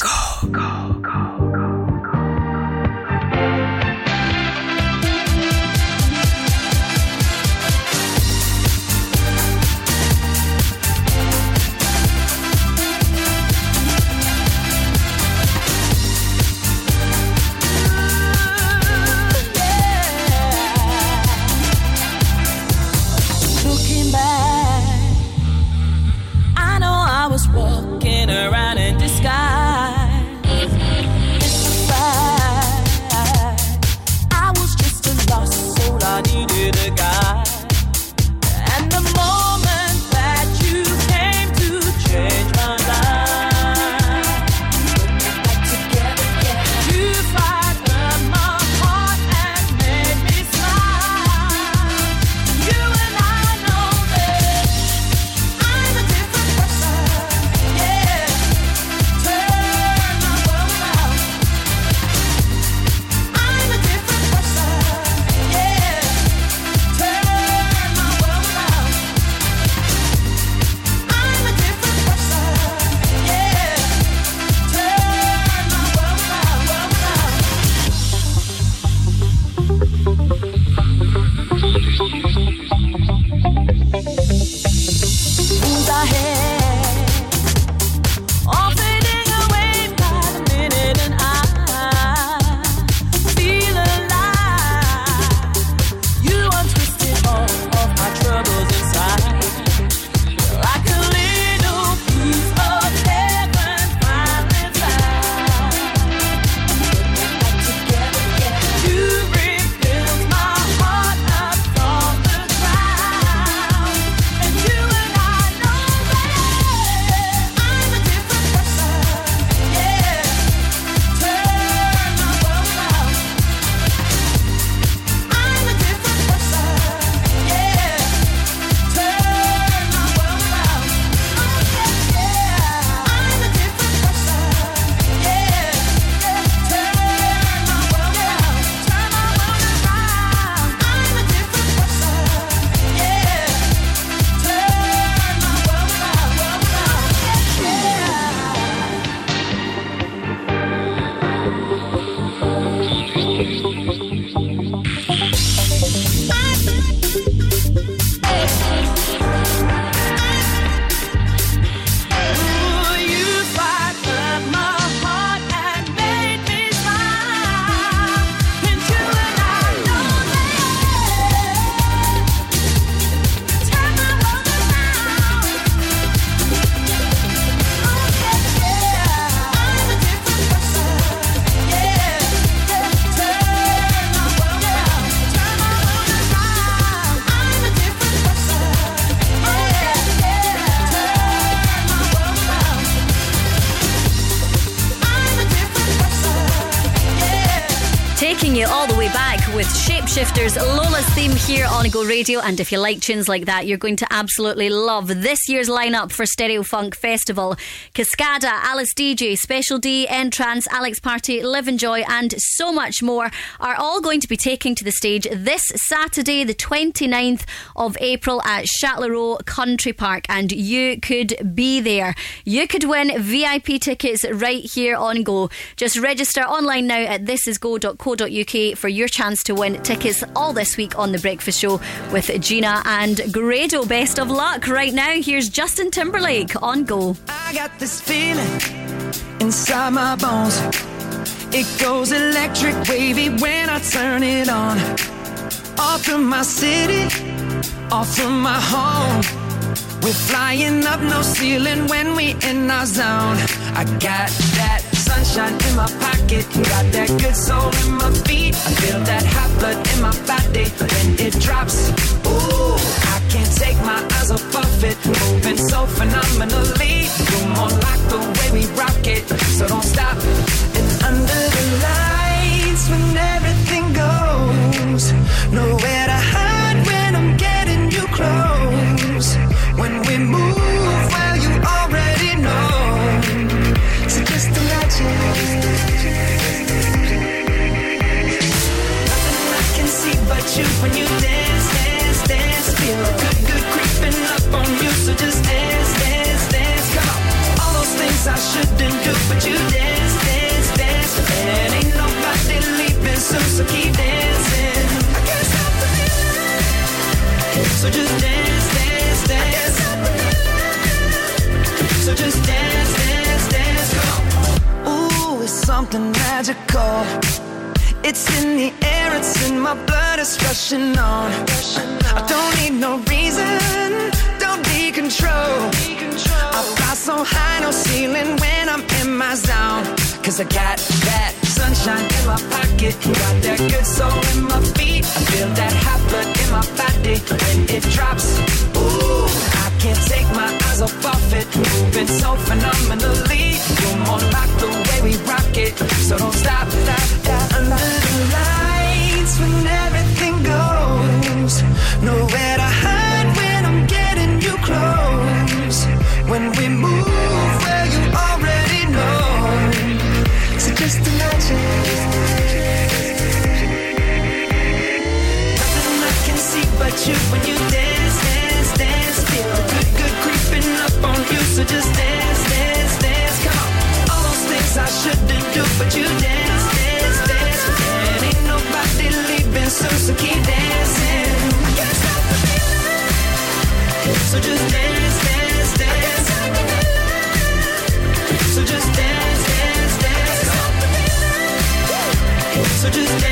Shapeshifters, Lola's theme here on Go Radio. And if you like tunes like that, you're going to absolutely love this year's lineup for Stereo Funk Festival. Cascada, Alice Deejay, Special D, N-Trance, Alex Party, Livin' Joy, and so much more are all going to be taking to the stage this Saturday, the 29th of April at Chatelherault Country Park. And you could be there. You could win VIP tickets right here on Go. Just register online now at thisisgo.co.uk for your chance to win tickets all this week on The Breakfast Show with Gina and Grado. Best of luck right now. Here's Justin Timberlake on Go. I got this feeling inside my bones. It goes electric wavy when I turn it on. Off from my city, off from my home. We're flying up no ceiling when we in our zone. I got that sunshine in my pocket, got that good soul in my feet. I feel that hot blood in my body when it drops. Ooh, I can't take my eyes off of it, moving so phenomenally. You're more like the way we rock it, so don't stop. And under the lights, when everything goes, nowhere but you dance, dance, dance. And ain't nobody leaving so keep dancing. I can't stop the feeling. So just dance, dance, dance. So just dance, dance, dance. Ooh, it's something magical. It's in the air, it's in my blood, it's rushing on. I don't need no reason, control. I fly so high, no ceiling when I'm in my zone. Cause I got that sunshine in my pocket, got that good soul in my feet. I feel that hot blood in my body when it drops. Ooh, I can't take my eyes off of it, moving so phenomenally. You're more like the way we rock it, so don't stop, stop, stop. Under the lights, when you dance, dance, dance. Feel the good, good creeping up on you. So just dance, dance, dance. Come on. All those things I shouldn't do, but you dance, dance, dance. And ain't nobody leaving so keep dancing. So just dance, dance, dance. So just dance, dance, dance. So just dance,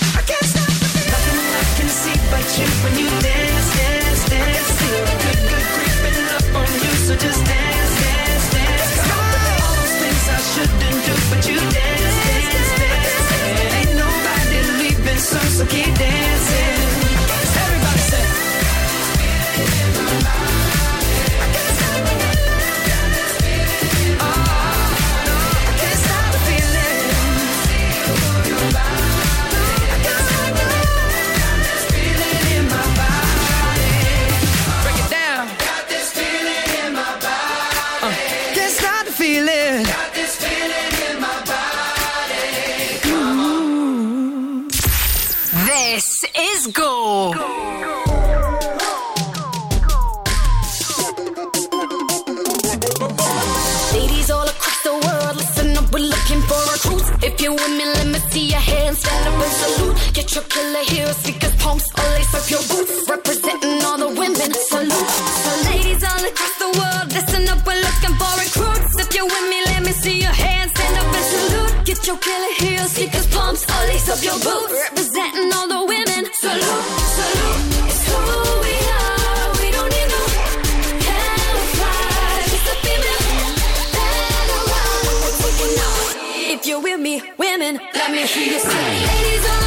looking for recruits. If you're with me, let me see your hands, stand up and salute. Get your killer heels, speakers, pumps, or lace up your boots. Representing all the women, salute. So ladies all across the world, listen up, we're looking for recruits. If you're with me, let me see your hands, stand up and salute. Get your killer heels, speakers, pumps, or lace up your boots. Let me hear you say. Ladies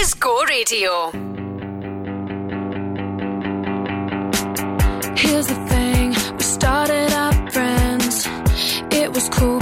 Radio. Here's the thing, we started out friends. It was cool,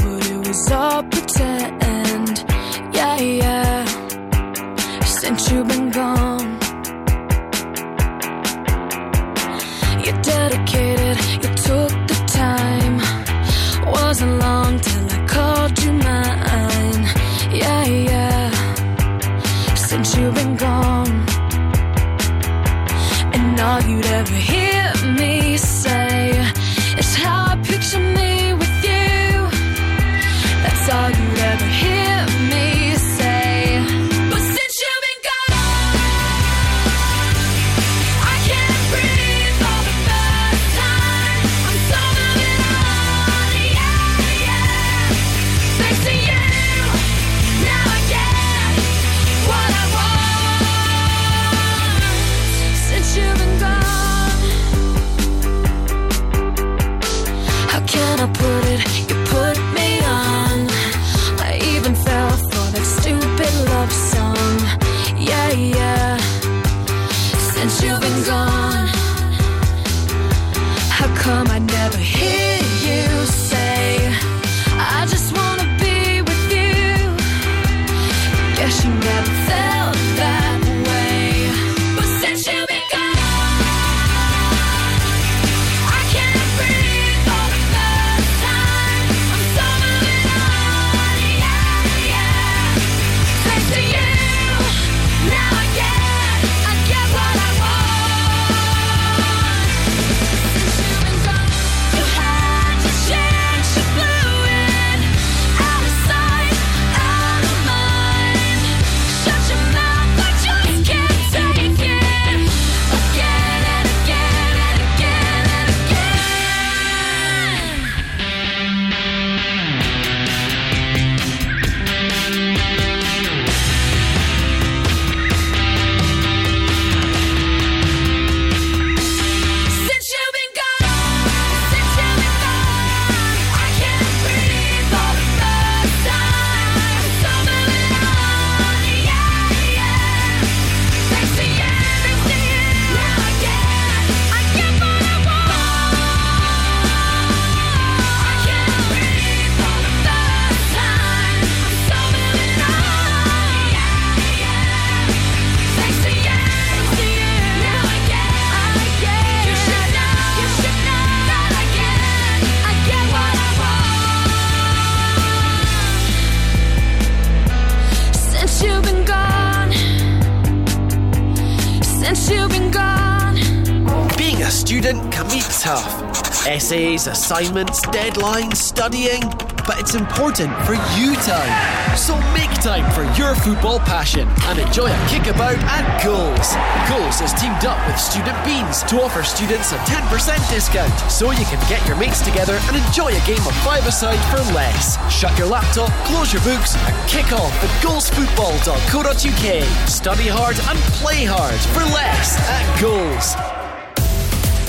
Assignments, deadlines, studying. But it's important for you time. So make time for your football passion and enjoy a kickabout at Goals. Goals has teamed up with Student Beans to offer students a 10% discount so you can get your mates together and enjoy a game of five-a-side for less. Shut your laptop, close your books and kick off at goalsfootball.co.uk. Study hard and play hard for less at Goals.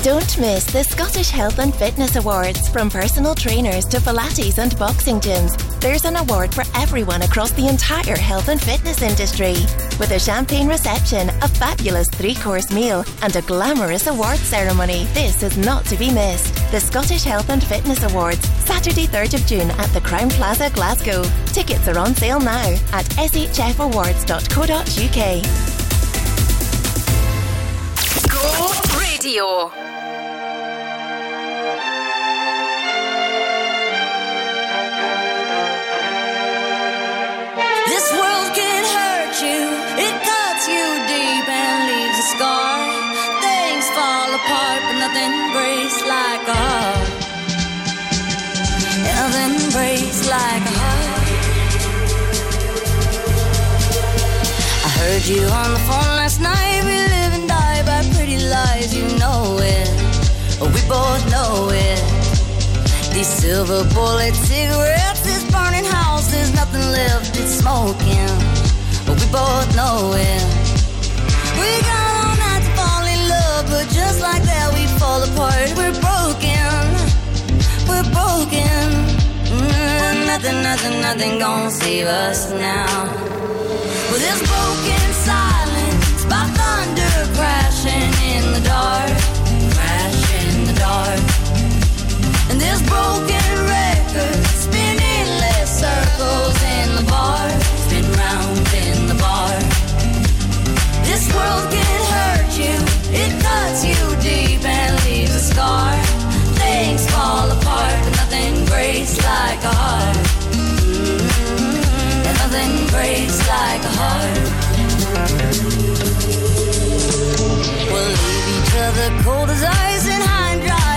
Don't miss the Scottish Health and Fitness Awards. From personal trainers to Pilates and boxing gyms, there's an award for everyone across the entire health and fitness industry. With a champagne reception, a fabulous three course meal, and a glamorous award ceremony, this is not to be missed. The Scottish Health and Fitness Awards, Saturday, 3rd of June at the Crowne Plaza, Glasgow. Tickets are on sale now at shfawards.co.uk. Go Radio. Apart, but nothing breaks like a heart. Nothing breaks like a heart. I heard you on the phone last night. We live and die by pretty lies, you know it. We both know it. These silver bullet cigarettes, this burning house, there's nothing left, it's smoking. We both know it. Fall apart. We're broken, we're broken. Mm, nothing, nothing, nothing gonna save us now. Well, there's broken silence by thunder crashing in the dark, crash in the dark. And this broken record spinning less circles in the bar, spin round in the bar. This world can hurt you, it cuts you deep scar. Things fall apart, but nothing breaks like a heart. And nothing breaks like a heart. We'll leave each other cold as ice and high and dry.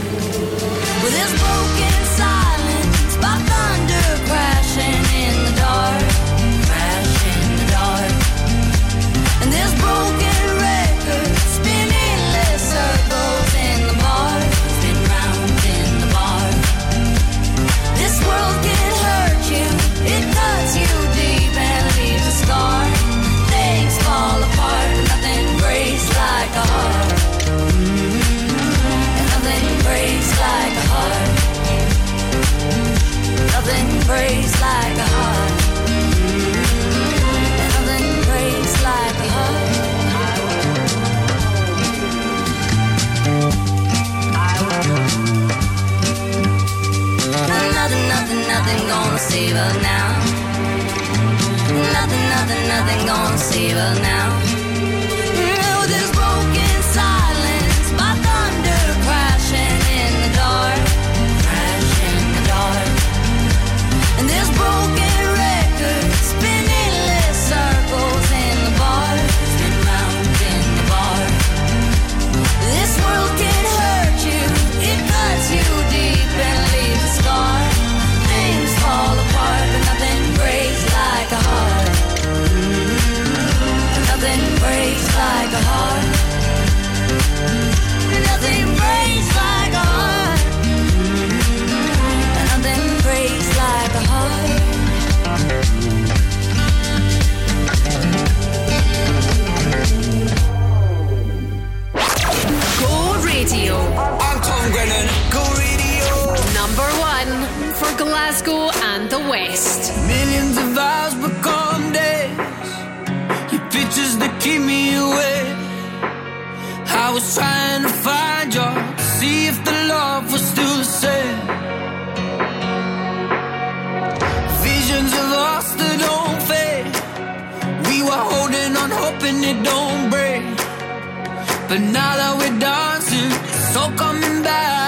Breaks like a heart. Nothing breaks like a heart. Nothing, nothing, nothing gonna save us now. Nothing, nothing, nothing gonna save us now. Hoping it don't break. But now that we're dancing, it's all coming back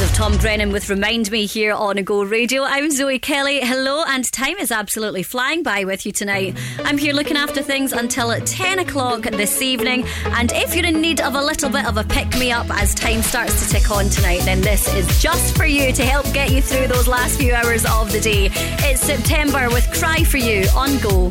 sounds of Tom Grennan with Remind Me here on A Go Radio. I'm Zoe Kelly. Hello, and time is absolutely flying by with you tonight. I'm here looking after things until 10 o'clock this evening. And if you're in need of a little bit of a pick me up as time starts to tick on tonight, then this is just for you to help get you through those last few hours of the day. It's September with Cry for You on Go.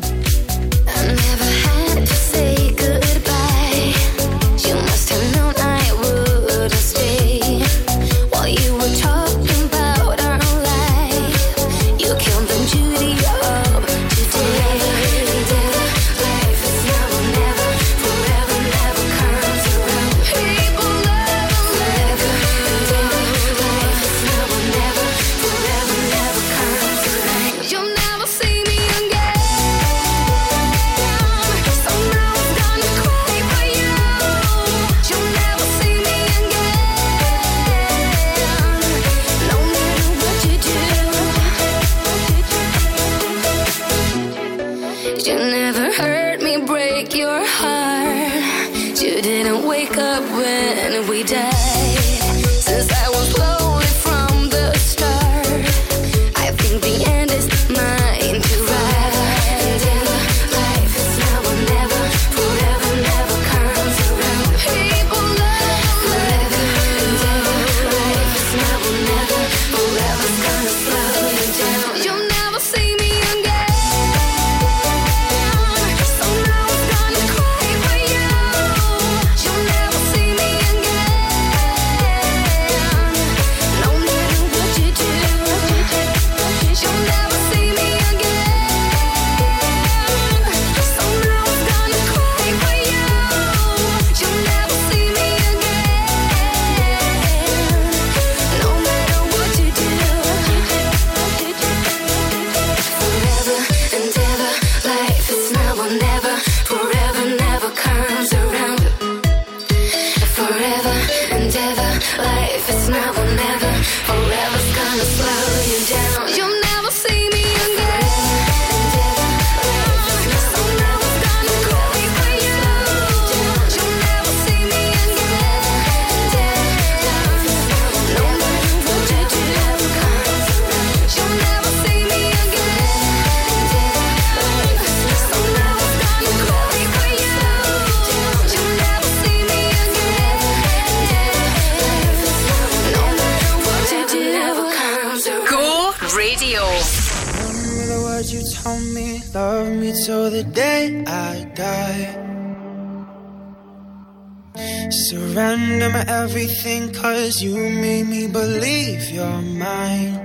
everything cause you made me believe you're mine.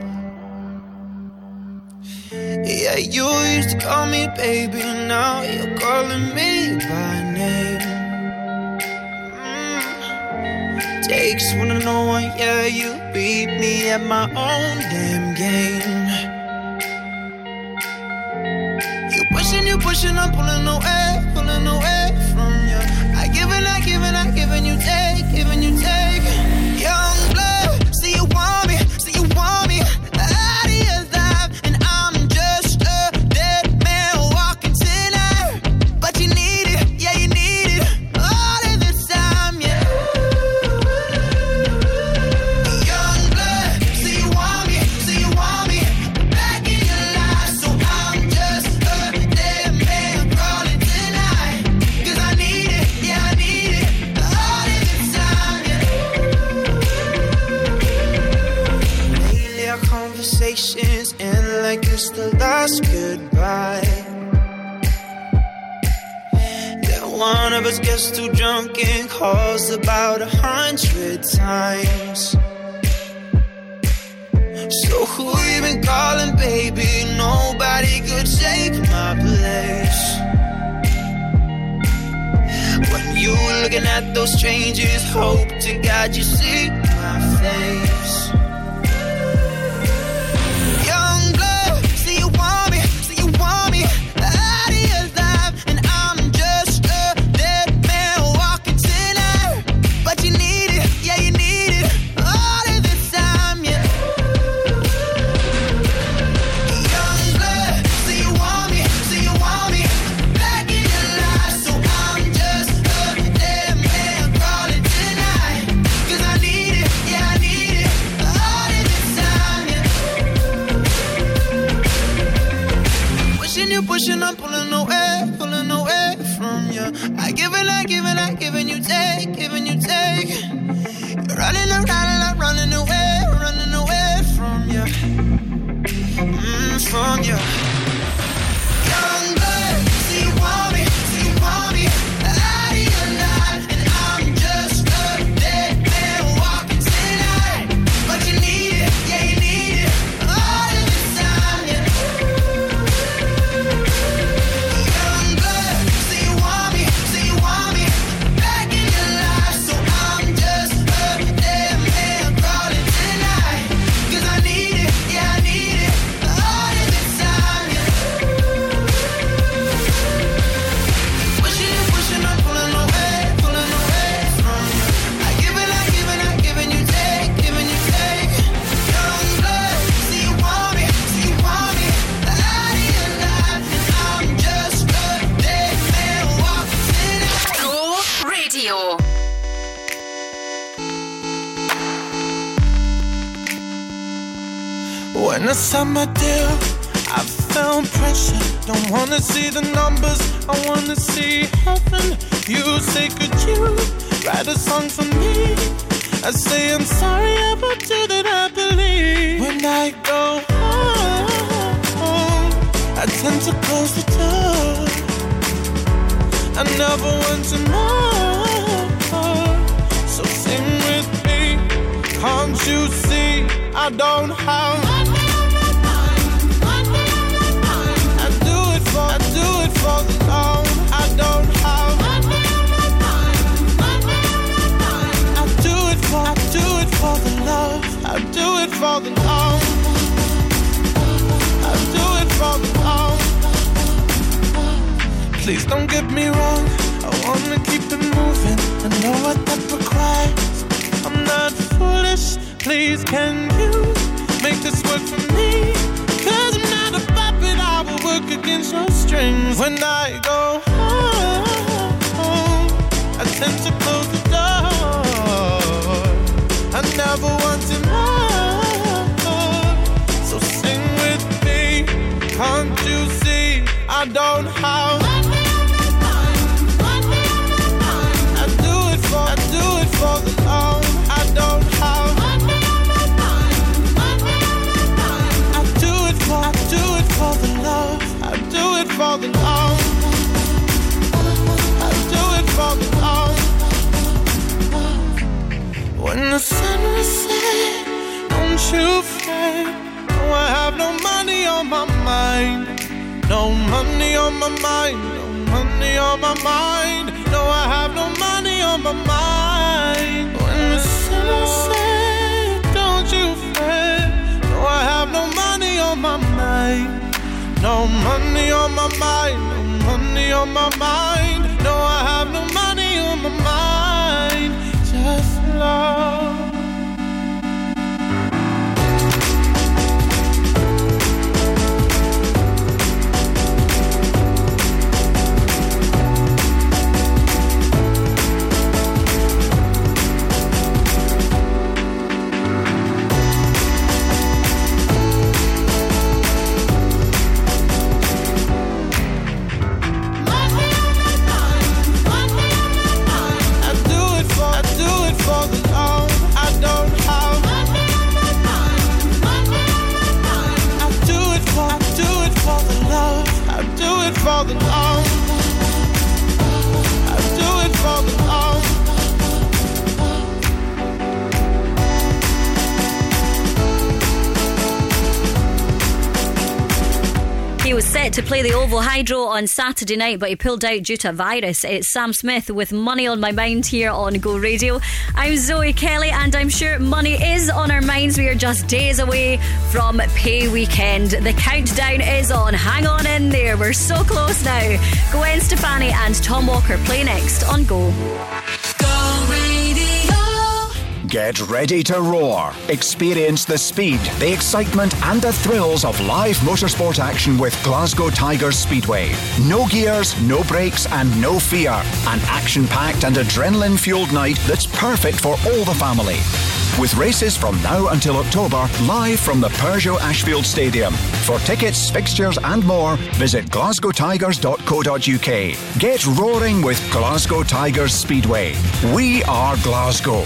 Yeah, you used to call me baby, now you're calling me by name. Mm. Takes one to know one, yeah, you beat me at my own damn game. You pushing, you pushing, I'm pulling away. See heaven. You say, could you write a song for me? I say, I'm sorry about you that I believe. When I go home, I tend to close the door. I never want to know. So sing with me. Can't you see I don't have I Please don't get me wrong. I wanna keep it moving. I know what that requires. I'm not foolish. Please can you make this work for me? Cause I'm not a puppet. I will work against your strings When I go home. I tend to close the door. I never wanted more Can't you see? I don't have I do it for I do it for the love I don't have I do it for I do it for the love. I do it for the love I do it for the love When the sun will set Don't you money on my mind No money on my mind. No I have no money on my mind. When the sun set Don't you fret. No I have no money on my mind. No money on my mind No money on my mind. No I have no money on my mind. Just love was set to play the OVO Hydro on Saturday night, but he pulled out due to a virus. It's Sam Smith with Money on My Mind here on Go Radio. I'm Zoe Kelly, and I'm sure money is on our minds. We are just days away from pay weekend. The countdown is on. Hang on in there. We're so close now. Gwen Stefani and Tom Walker play next on Go. Get ready to roar. Experience the speed, the excitement, and the thrills of live motorsport action with Glasgow Tigers Speedway. No gears, no brakes, and no fear. An action packed and adrenaline fueled night that's perfect for all the family. With races from now until October, live from the Peugeot Ashfield Stadium. For tickets, fixtures, and more, visit glasgowtigers.co.uk. Get roaring with Glasgow Tigers Speedway. We are Glasgow.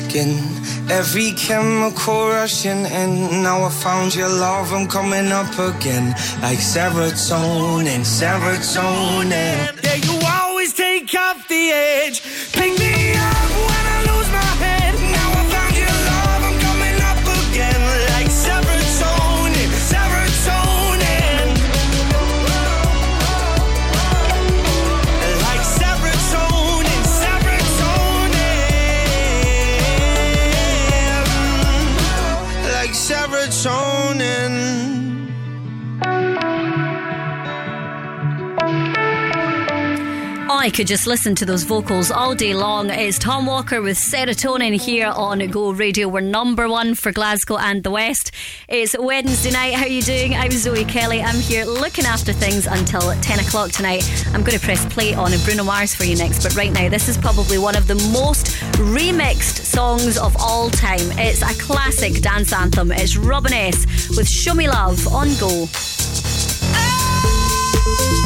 Skin. Every chemical rushing in. Now I found your love, I'm coming up again. Like serotonin, serotonin. Could just listen to those vocals all day long. It's Tom Walker with Serotonin here on Go Radio. We're number one for Glasgow and the West. It's Wednesday night. How are you doing? I'm Zoe Kelly. I'm here looking after things until 10 o'clock tonight. I'm going to press play on Bruno Mars for you next, but right now, this is probably one of the most remixed songs of all time. It's a classic dance anthem. It's Robin S. with Show Me Love on Go. I'm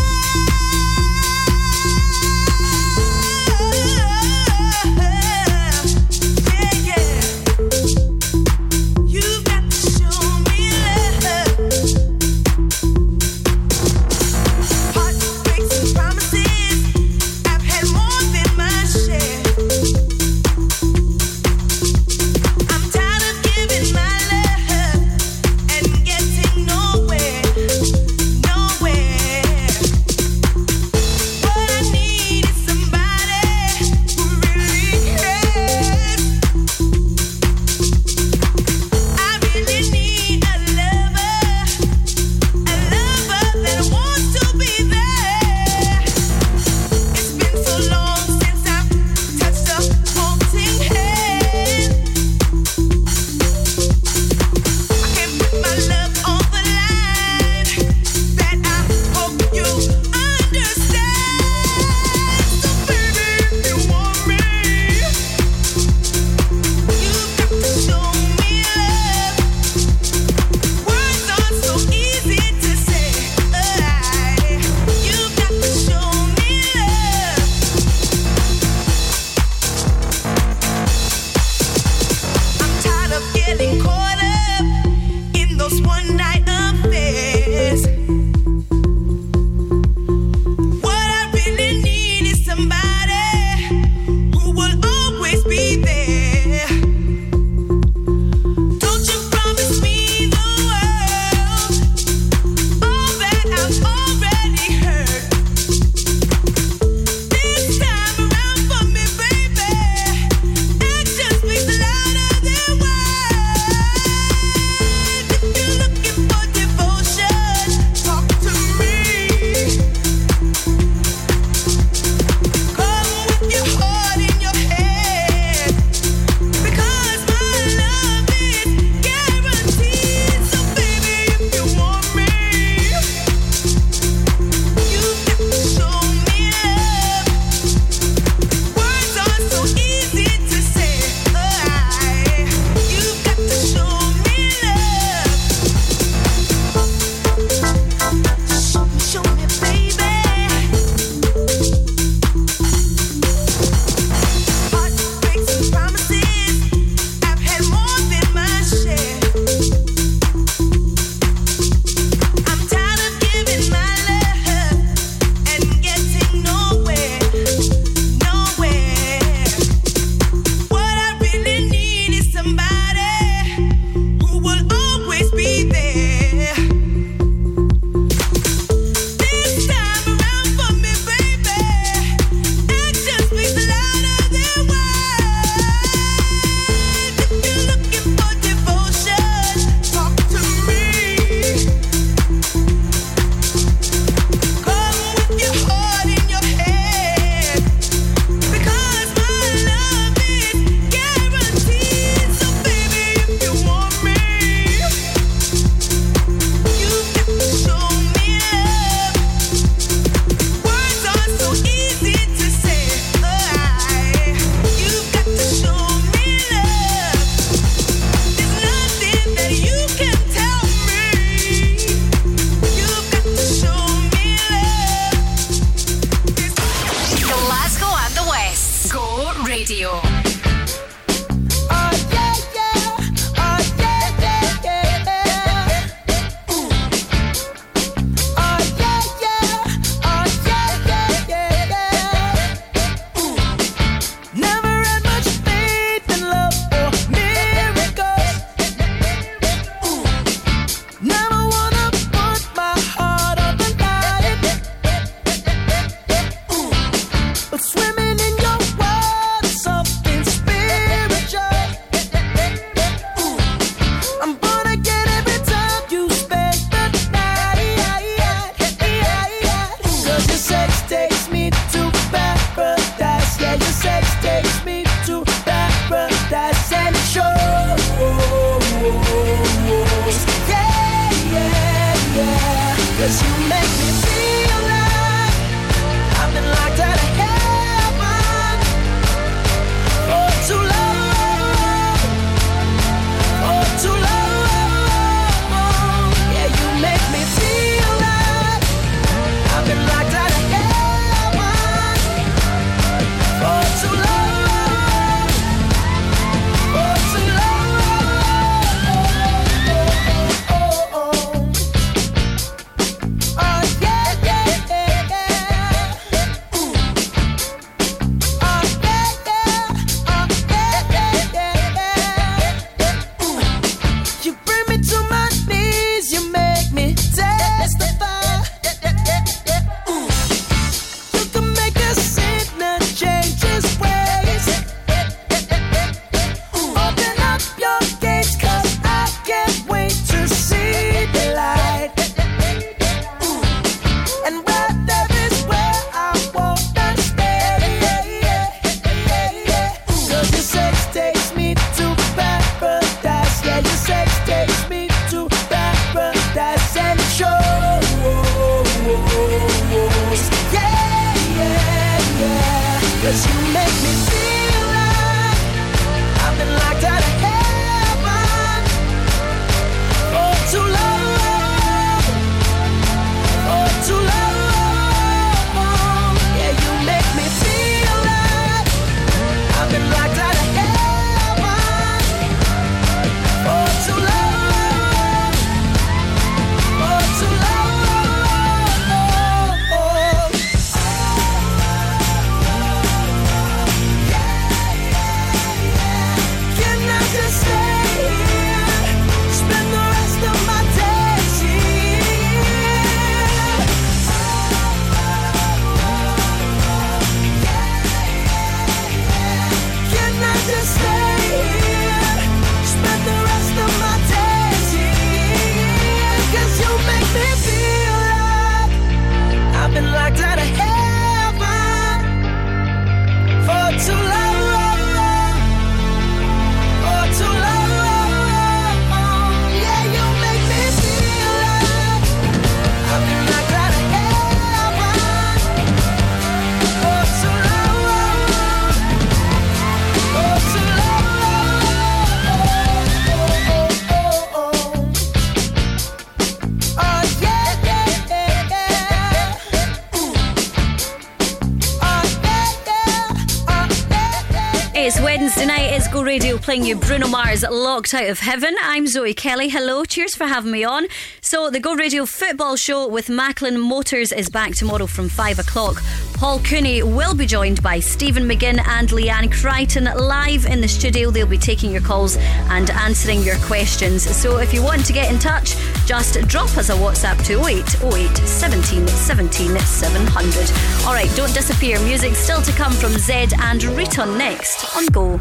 playing you Bruno Mars Locked Out of Heaven. I'm Zoe Kelly. Hello, cheers for having me on. So, the Go Radio football show with Macklin Motors is back tomorrow from 5 o'clock. Paul Cooney will be joined by Stephen McGinn and Leanne Crichton live in the studio. They'll be taking your calls and answering your questions. So, if you want to get in touch, just drop us a WhatsApp to 08 08 17 17 700. Alright, don't disappear. Music still to come from Zed and Riton next on Go.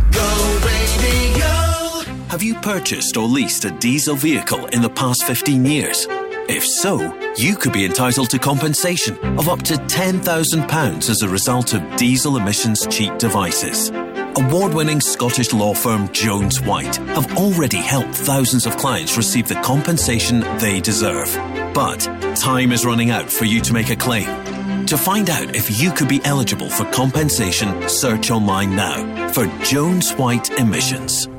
Have you purchased or leased a diesel vehicle in the past 15 years? If so, you could be entitled to compensation of up to £10,000 as a result of diesel emissions cheat devices. Award winning Scottish law firm Jones Whyte have already helped thousands of clients receive the compensation they deserve. But time is running out for you to make a claim. To find out if you could be eligible for compensation, search online now for Jones Whyte Emissions.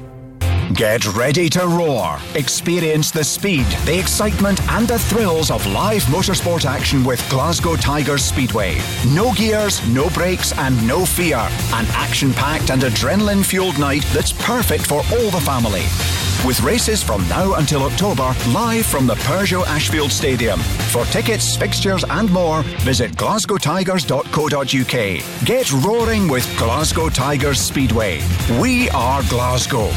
Get ready to roar. Experience the speed, the excitement, and the thrills of live motorsport action with Glasgow Tigers Speedway. No gears, no brakes, and no fear. An action packed and adrenaline fueled night that's perfect for all the family. With races from now until October, live from the Peugeot Ashfield Stadium. For tickets, fixtures, and more, visit glasgowtigers.co.uk. Get roaring with Glasgow Tigers Speedway. We are Glasgow.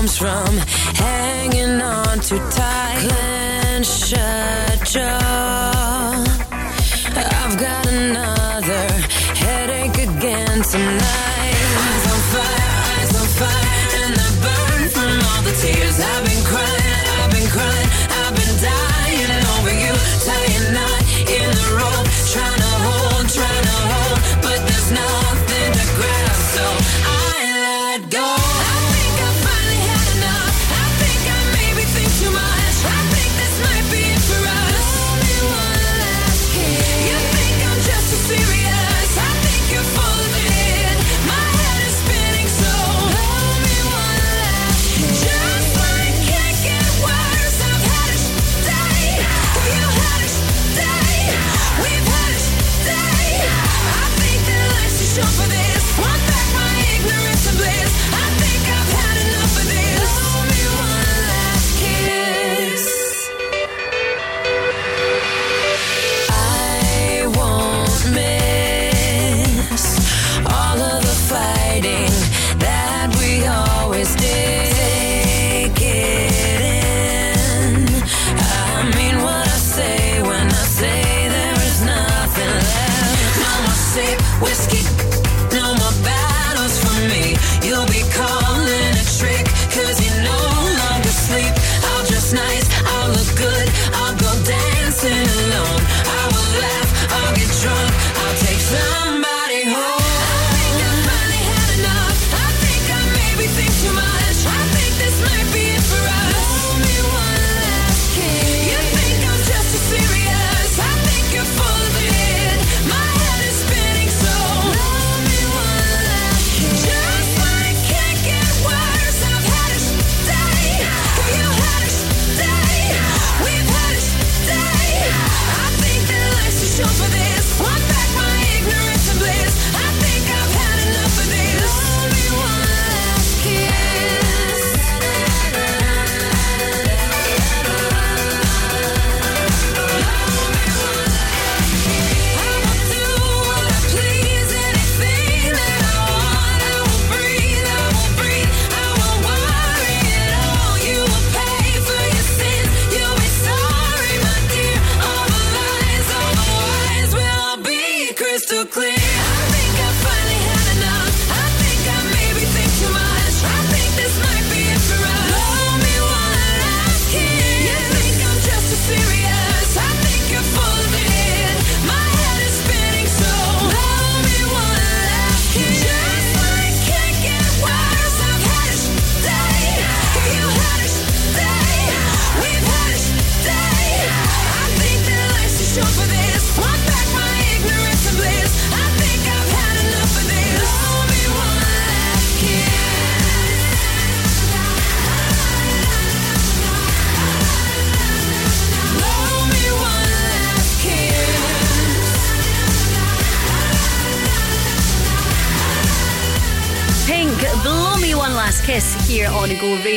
comes from hanging on too tight. Clench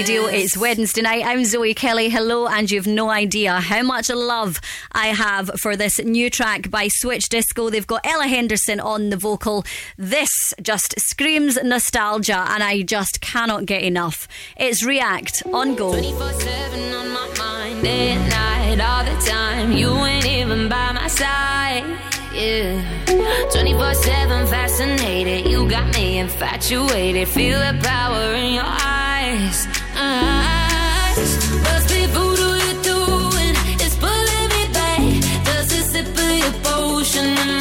Radio. It's Wednesday night. I'm Zoe Kelly. Hello, and you've no idea how much love I have for this new track by Switch Disco. They've got Ella Henderson on the vocal. This just screams nostalgia, and I just cannot get enough. It's React on Go. 24/7 on my mind, day night, all the time. You ain't even by my side. Yeah, 24 7 fascinated. You got me infatuated. Feel the power in your eyes ocean